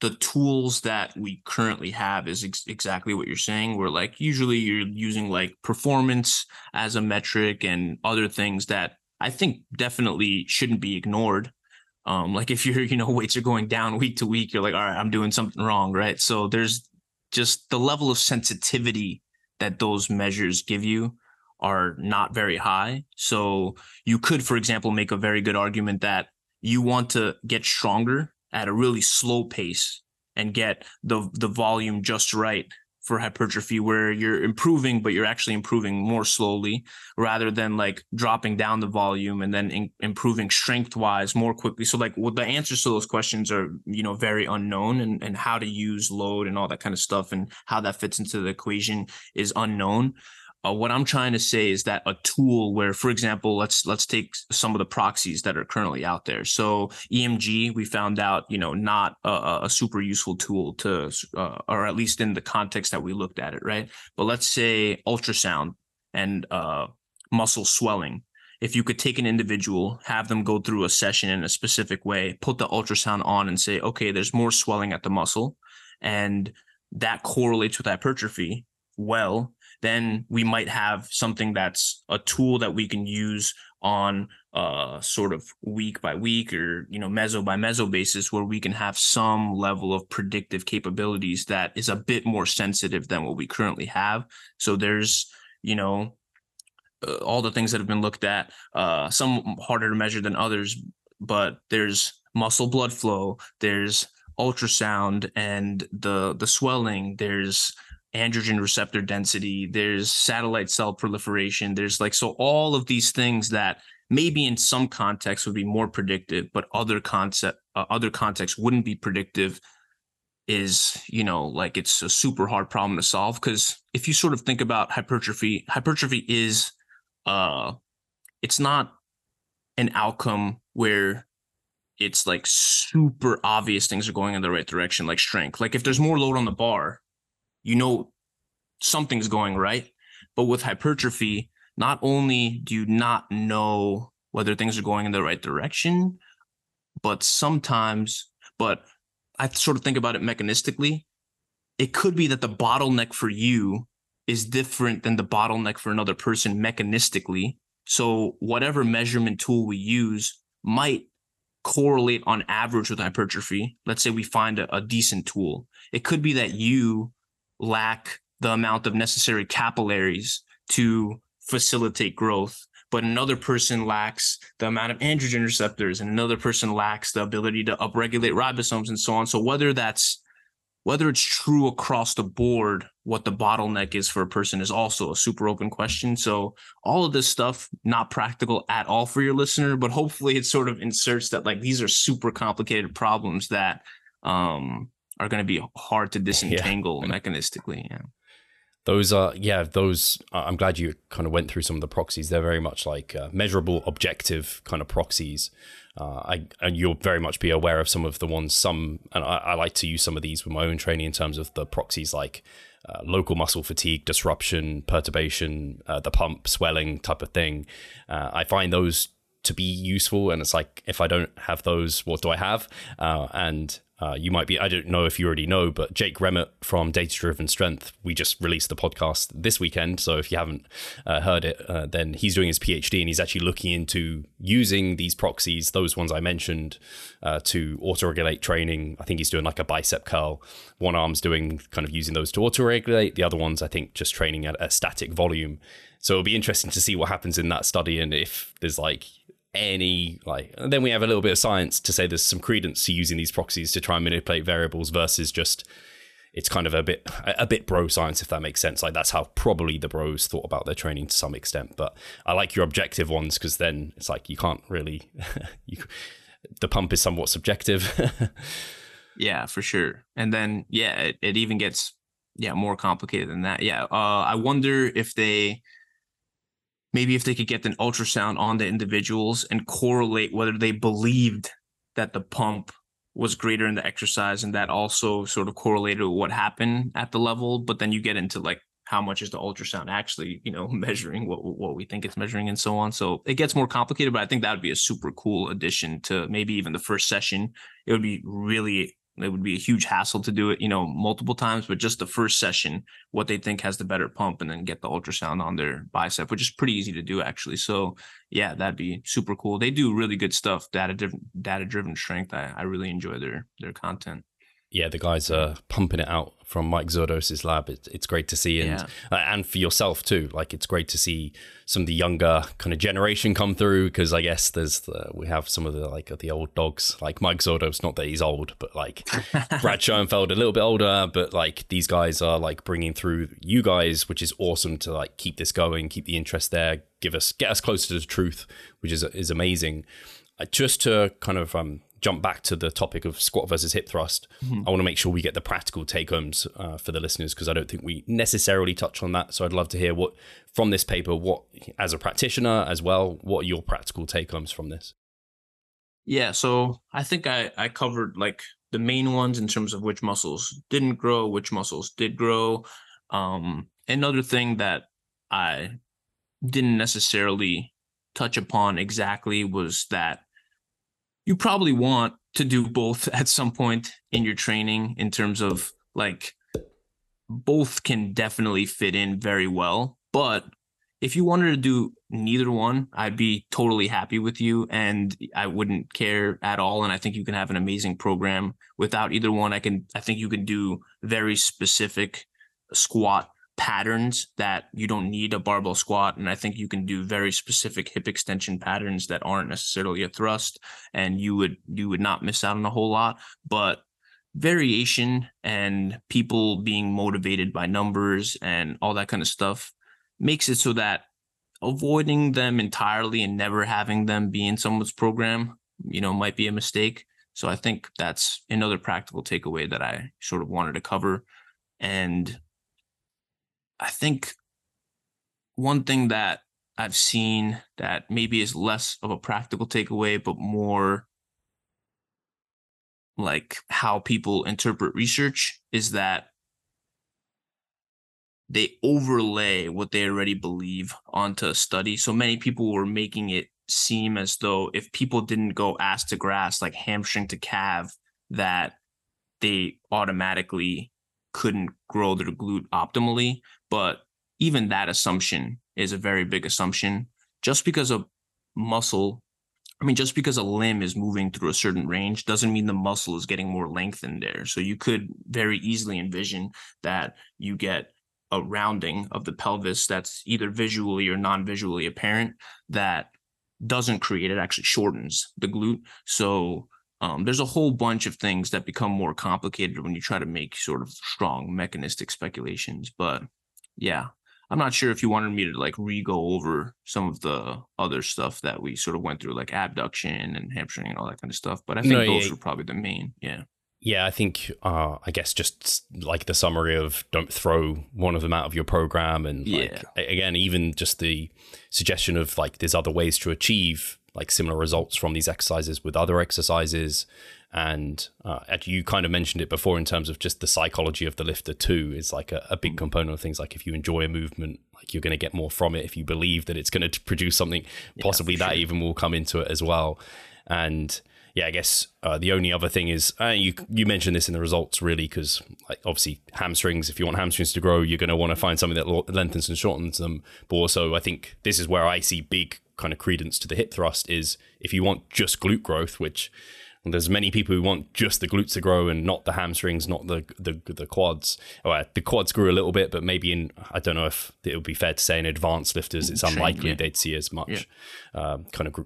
S2: the tools that we currently have is ex- exactly what you're saying We're like usually you're using like performance as a metric and other things that i think definitely shouldn't be ignored. Um like if your you know weights are going down week to week you're like all right i'm doing something wrong right? So there's just the level of sensitivity that those measures give you are not very high. So you could for example make a very good argument that you want to get stronger at a really slow pace and get the the volume just right for hypertrophy where you're improving but you're actually improving more slowly rather than like dropping down the volume and then in, improving strength wise more quickly. So like well, the answers to those questions are you know very unknown and, and how to use load and all that kind of stuff and how that fits into the equation is unknown uh, what I'm trying to say is that a tool where, for example, let's let's take some of the proxies that are currently out there. So EMG, we found out, you know, not a, a super useful tool to, uh, or at least in the context that we looked at it, right? But let's say ultrasound and uh, muscle swelling. If you could take an individual, have them go through a session in a specific way, put the ultrasound on, and say, okay, there's more swelling at the muscle, and that correlates with hypertrophy well, then we might have something that's a tool that we can use on uh sort of week by week or you know meso by meso basis where we can have some level of predictive capabilities that is a bit more sensitive than what we currently have. So there's you know uh, all the things that have been looked at uh some harder to measure than others but there's muscle blood flow there's ultrasound and the the swelling there's androgen receptor density there's satellite cell proliferation there's like so all of these things that maybe in some contexts would be more predictive but other concept uh, other contexts wouldn't be predictive is you know like it's a super hard problem to solve. Because if you sort of think about hypertrophy hypertrophy is uh it's not an outcome where it's like super obvious things are going in the right direction like strength. Like if there's more load on the bar you know something's going right. But with hypertrophy, not only do you not know whether things are going in the right direction, but sometimes, but I sort of think about it mechanistically. It could be that the bottleneck for you is different than the bottleneck for another person mechanistically. So, whatever measurement tool we use might correlate on average with hypertrophy. Let's say we find a, a decent tool. It could be that you lack the amount of necessary capillaries to facilitate growth but another person lacks the amount of androgen receptors and another person lacks the ability to upregulate ribosomes and so on. So whether that's whether it's true across the board what the bottleneck is for a person is also a super open question. So all of this stuff not practical at all for your listener but hopefully it sort of inserts that like these are super complicated problems that um are going to be hard to disentangle yeah. mechanistically. Yeah.
S1: Those are, yeah, those, I'm glad you kind of went through some of the proxies. They're very much like uh, measurable, objective kind of proxies. Uh, I, and you'll very much be aware of some of the ones, some, and I, I like to use some of these with my own training in terms of the proxies like uh, local muscle fatigue, disruption, perturbation, uh, the pump, swelling type of thing. Uh, I find those to be useful. And it's like, if I don't have those, what do I have? Uh, and uh, you might be, I don't know if you already know, but Jake Remmert from Data Driven Strength, we just released the podcast this weekend. So if you haven't uh, heard it, uh, then he's doing his PhD and he's actually looking into using these proxies, those ones I mentioned, uh, to auto regulate training. I think he's doing like a bicep curl. One arm's doing kind of using those to auto regulate. The other one's, I think, just training at a static volume. So it'll be interesting to see what happens in that study and if there's like any like then we have a little bit of science to say there's some credence to using these proxies to try and manipulate variables versus just it's kind of a bit a bit bro science if that makes sense. Like that's how probably the bros thought about their training to some extent. But i like your objective ones because then it's like you can't really you, the pump is somewhat subjective.
S2: Yeah for sure. And then yeah it, it even gets yeah more complicated than that. Yeah uh, i wonder if they maybe if they could get an ultrasound on the individuals and correlate whether they believed that the pump was greater in the exercise and that also sort of correlated with what happened at the level. But then you get into like how much is the ultrasound actually you know measuring what what we think it's measuring and so on. So it gets more complicated but i think that would be a super cool addition to maybe even the first session. It would be really it would be a huge hassle to do it, you know, multiple times, but just the first session, what they think has the better pump and then get the ultrasound on their bicep, which is pretty easy to do actually. So yeah, that'd be super cool. They do really good stuff, data driven data driven strength. I, I really enjoy their their content
S1: yeah, the guys are pumping it out from Mike Zourdos's lab. It's, it's great to see, and yeah. uh, and for yourself too. Like it's great to see some of the younger kind of generation come through because I guess there's the, we have some of the like the old dogs like Mike Zourdos. Not that he's old, but like Brad Schoenfeld a little bit older. But like these guys are like bringing through you guys, which is awesome to like keep this going, keep the interest there, give us get us closer to the truth, which is is amazing. Uh, just to kind of um, jump back to the topic of squat versus hip thrust, mm-hmm. I want to make sure we get the practical take homes uh, for the listeners because I don't think we necessarily touch on that. So I'd love to hear what from this paper, what as a practitioner as well, what are your practical take homes from this?
S2: Yeah, so I think I I covered like the main ones in terms of which muscles didn't grow, which muscles did grow. Um, another thing that I didn't necessarily touch upon exactly was that you probably want to do both at some point in your training in terms of like both can definitely fit in very well. But if you wanted to do neither one, I'd be totally happy with you and I wouldn't care at all. And I think you can have an amazing program without either one. I can, I think you can do very specific squat patterns that you don't need a barbell squat. And I think you can do very specific hip extension patterns that aren't necessarily a thrust and you would, you would not miss out on a whole lot. But variation and people being motivated by numbers and all that kind of stuff makes it so that avoiding them entirely and never having them be in someone's program, you know, might be a mistake. So I think that's another practical takeaway that I sort of wanted to cover. And I think one thing that I've seen that maybe is less of a practical takeaway, but more like how people interpret research is that they overlay what they already believe onto a study. So many people were making it seem as though if people didn't go ass to grass, like hamstring to calf, that they automatically couldn't grow their glute optimally. But even that assumption is a very big assumption. Just because a muscle I mean, just because a limb is moving through a certain range doesn't mean the muscle is getting more lengthened there. So you could very easily envision that you get a rounding of the pelvis that's either visually or non-visually apparent that doesn't create it actually shortens the glute. So um, there's a whole bunch of things that become more complicated when you try to make sort of strong mechanistic speculations. But yeah, I'm not sure if you wanted me to like re-go over some of the other stuff that we sort of went through, like abduction and hamstring and all that kind of stuff. But I think no, those yeah. were probably the main. Yeah.
S1: Yeah, I think uh, I guess just like the summary of don't throw one of them out of your program, and like, yeah. again, even just the suggestion of like there's other ways to achieve like similar results from these exercises with other exercises, and uh, you kind of mentioned it before in terms of just the psychology of the lifter too is like a, a big mm. component of things like if you enjoy a movement like you're going to get more from it if you believe that it's going to produce something possibly yeah, that sure. even will come into it as well and yeah i guess uh, the only other thing is uh, you you mentioned this in the results really because like obviously hamstrings if you want hamstrings to grow you're going to want to find something that lengthens and shortens them but also i think this is where i see big kind of credence to the hip thrust is if you want just glute growth which there's many people who want just the glutes to grow and not the hamstrings, not the the, the quads. Well, the quads grew a little bit, but maybe in I don't know if it would be fair to say in advanced lifters, it's unlikely yeah. they'd see as much yeah. um, kind of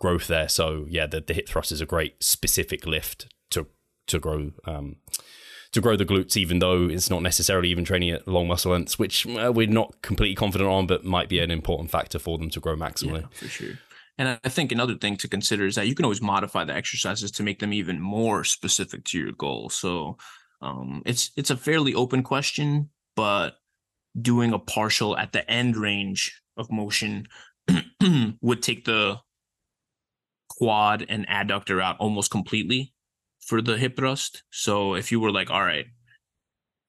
S1: growth there. So yeah, the, the hip thrust is a great specific lift to to grow. Um, to grow the glutes, even though it's not necessarily even training at long muscle lengths, which uh, we're not completely confident on, but might be an important factor for them to grow maximally.
S2: Yeah, for sure. And I think another thing to consider is that you can always modify the exercises to make them even more specific to your goal. So um, it's it's a fairly open question, but doing a partial at the end range of motion would take the quad and adductor out almost completely for the hip thrust. So if you were like, all right,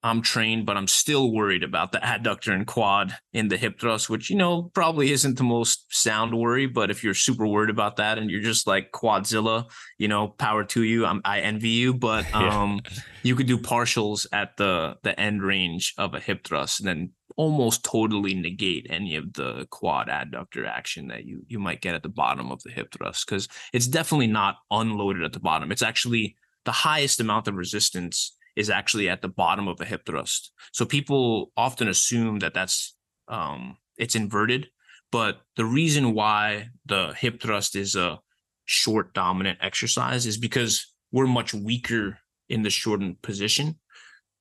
S2: I'm trained, but I'm still worried about the adductor and quad in the hip thrust, which, you know, probably isn't the most sound worry. But if you're super worried about that and you're just like quadzilla, you know, power to you. I'm, I envy you, but um, yeah. you could do partials at the the end range of a hip thrust and then almost totally negate any of the quad adductor action that you you might get at the bottom of the hip thrust because it's definitely not unloaded at the bottom. It's actually the highest amount of resistance is actually at the bottom of a hip thrust. So people often assume that that's um, it's inverted, but the reason why the hip thrust is a short dominant exercise is because we're much weaker in the shortened position.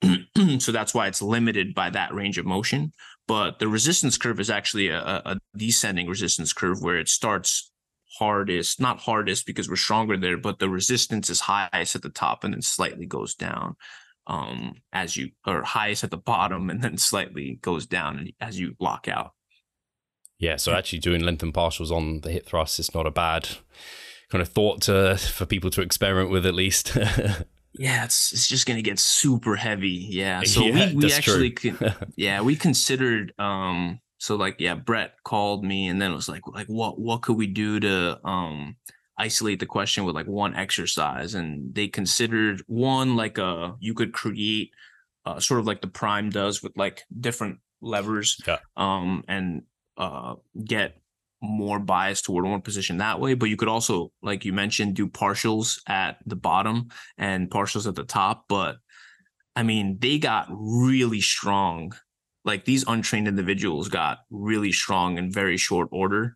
S2: so that's why it's limited by that range of motion. But the resistance curve is actually a, a descending resistance curve where it starts hardest, not hardest because we're stronger there, but the resistance is highest at the top and then slightly goes down um, as you or highest at the bottom and then slightly goes down as you lock out.
S1: Yeah, so actually doing length and partials on the hip thrust is not a bad kind of thought to, for people to experiment with at least.
S2: yeah, it's it's just gonna get super heavy. Yeah, so yeah, we, we actually con- yeah we considered um so like yeah Bret called me and then it was like like what what could we do to um isolate the question with like one exercise and they considered one like a you could create uh, sort of like the prime does with like different levers
S1: Yeah.
S2: um and uh get more bias toward one position that way but you could also like you mentioned do partials at the bottom and partials at the top but i mean they got really strong. Like these untrained individuals got really strong in very short order.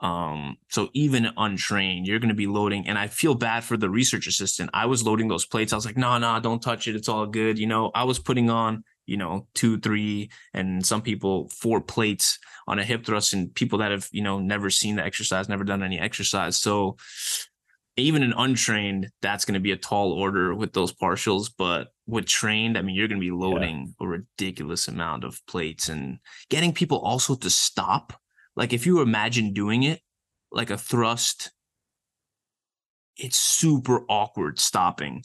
S2: Um so even untrained you're going to be loading and i feel bad for the research assistant. I was loading those plates. I was like no no don't touch it. It's all good. You know i was putting on you know two three and some people four plates on a hip thrust and people that have you know never seen the exercise never done any exercise. So even an untrained that's going to be a tall order with those partials but with trained i mean you're going to be loading a ridiculous amount of plates and getting people also to stop. Like if you imagine doing it like a thrust it's super awkward stopping.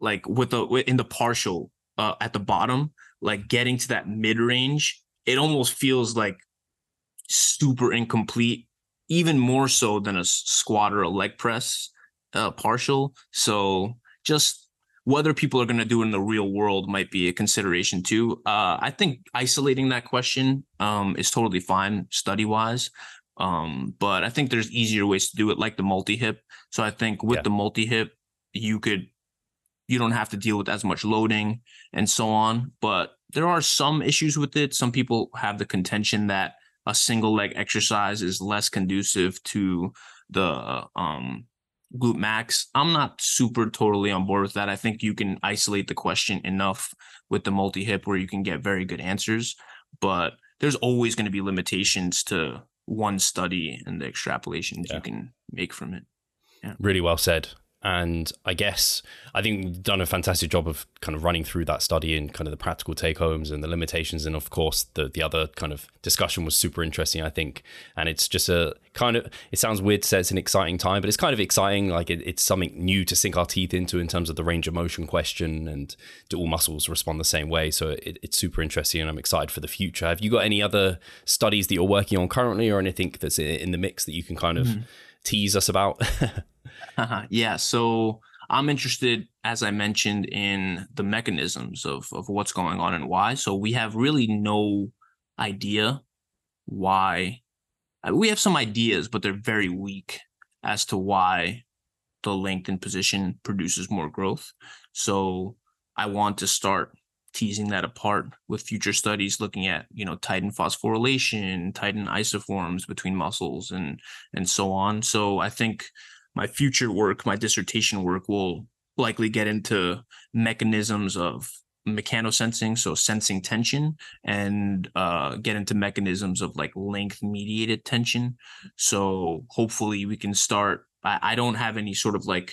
S2: Like with the in the partial uh, at the bottom like getting to that mid range it almost feels like super incomplete even more so than a squat or a leg press uh, partial. So just whether people are going to do it in the real world might be a consideration too. Uh, i think isolating that question um, is totally fine study wise um, but i think there's easier ways to do it like the multi hip so i think with
S1: Yeah.
S2: the multi hip you could you don't have to deal with as much loading and so on. But there are some issues with it. Some people have the contention that a single leg exercise is less conducive to the um, glute max. I'm not super totally on board with that. I think you can isolate the question enough with the multi hip where you can get very good answers. But there's always going to be limitations to one study and the extrapolations
S1: Yeah.
S2: you can make from it. Yeah.
S1: Really well said. And I guess I think you've done a fantastic job of kind of running through that study and kind of the practical take homes and the limitations. And of course, the, the other kind of discussion was super interesting, I think. And it's just a kind of, it sounds weird to say it's an exciting time, but it's kind of exciting. Like it, it's something new to sink our teeth into in terms of the range of motion question and do all muscles respond the same way? So it, it's super interesting and I'm excited for the future. Have you got any other studies that you're working on currently or anything that's in the mix that you can kind of mm. tease us about?
S2: Yeah. So I'm interested, as I mentioned, in the mechanisms of, of what's going on and why. So we have really no idea why. uh, We have some ideas, but they're very weak as to why the length and position produces more growth. So I want to start teasing that apart with future studies looking at you know titin phosphorylation titin isoforms between muscles and and so on so i think my future work, my dissertation work, will likely get into mechanisms of mechanosensing, so sensing tension, and uh, get into mechanisms of like length mediated tension. So hopefully we can start. I, I don't have any sort of like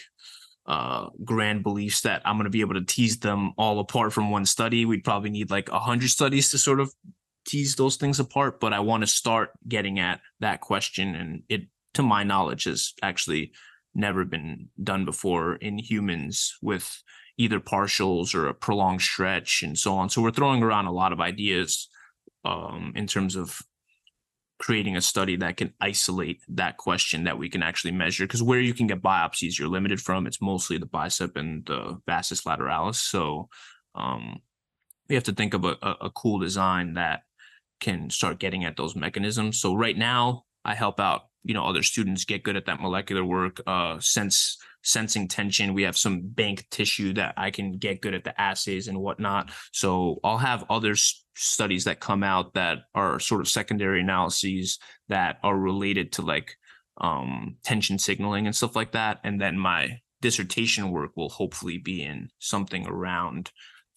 S2: uh, grand beliefs that I'm going to be able to tease them all apart from one study. We'd probably need like a hundred studies to sort of tease those things apart. But I want to start getting at that question, and it, to my knowledge, has actually never been done before in humans with either partials or a prolonged stretch and so on. So we're throwing around a lot of ideas um, in terms of creating a study that can isolate that question that we can actually measure. Because where you can get biopsies, you're limited from. It's mostly the bicep and the vastus lateralis. So um, we have to think of a, a, a cool design that can start getting at those mechanisms. So right now, I help out you know other students get good at that molecular work uh sense sensing tension. We have some bank tissue that i can get good at the assays and whatnot. So i'll have other s- studies that come out that are sort of secondary analyses that are related to like um tension signaling and stuff like that. And then my dissertation work will hopefully be in something around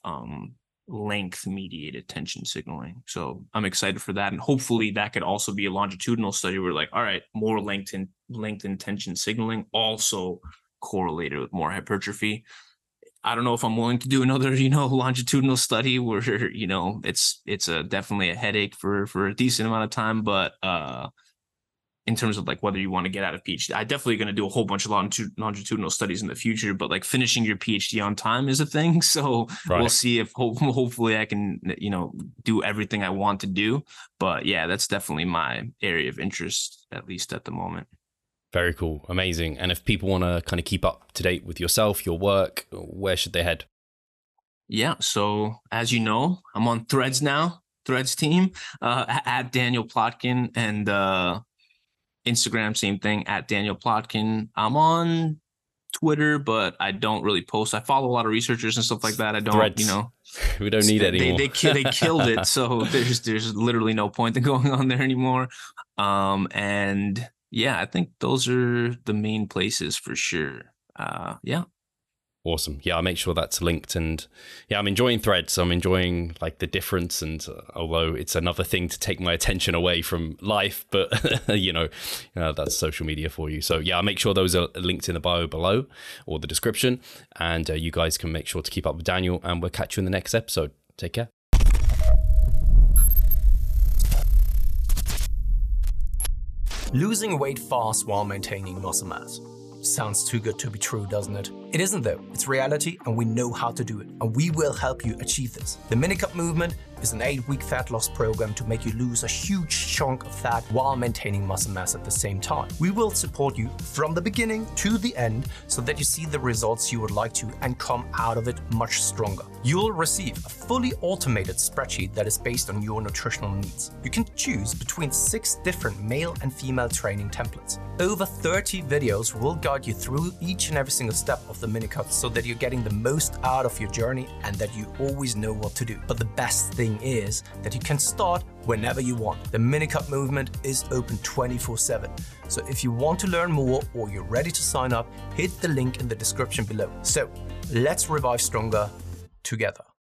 S2: um length mediated tension signaling. So I'm excited for that. And hopefully that could also be a longitudinal study where like, all right, more length and length and tension signaling also correlated with more hypertrophy. I don't know if I'm willing to do another, you know, longitudinal study where, you know, it's it's a definitely a headache for for a decent amount of time, but uh in terms of like whether you want to get out of PhD. I definitely going to do a whole bunch of longitu- longitudinal studies in the future, but like finishing your PhD on time is a thing. So
S1: Right.
S2: we'll see if ho- hopefully I can, you know, do everything I want to do. But yeah, that's definitely my area of interest, at least at the moment.
S1: Very cool. Amazing. And if people want to kind of keep up to date with yourself, your work, where should they head?
S2: Yeah. So as you know, I'm on Threads now, Threads team, uh, at Daniel Plotkin and uh, Instagram, same thing at Daniel Plotkin. I'm on Twitter, but I don't really post. I follow a lot of researchers and stuff like that. I don't, Threads. you know,
S1: we don't need it anymore.
S2: They, they, they killed it, so there's there's literally no point in going on there anymore. Um, and yeah, I think those are the main places for sure. Uh, yeah.
S1: Awesome. Yeah, I'll make sure that's linked. And yeah, I'm enjoying threads. I'm enjoying like the difference. And uh, although it's another thing to take my attention away from life, but you know, uh, that's social media for you. So yeah, I'll make sure those are linked in the bio below or the description. And uh, you guys can make sure to keep up with Daniel. And we'll catch you in the next episode. Take care.
S3: Losing weight fast while maintaining muscle mass. Sounds too good to be true, doesn't it? It isn't though. It's reality and we know how to do it. And we will help you achieve this. The Minicut movement is an 8-week fat loss program to make you lose a huge chunk of fat while maintaining muscle mass at the same time. We will support you from the beginning to the end so that you see the results you would like to and come out of it much stronger. You'll receive a fully automated spreadsheet that is based on your nutritional needs. You can choose between six different male and female training templates. Over 30 videos will guide you through each and every single step of the Minicut so that you're getting the most out of your journey and that you always know what to do. But the best thing is that you can start whenever you want. The Minicut movement is open 24 7. So if you want to learn more or you're ready to sign up, hit the link in the description below. So let's revive stronger together.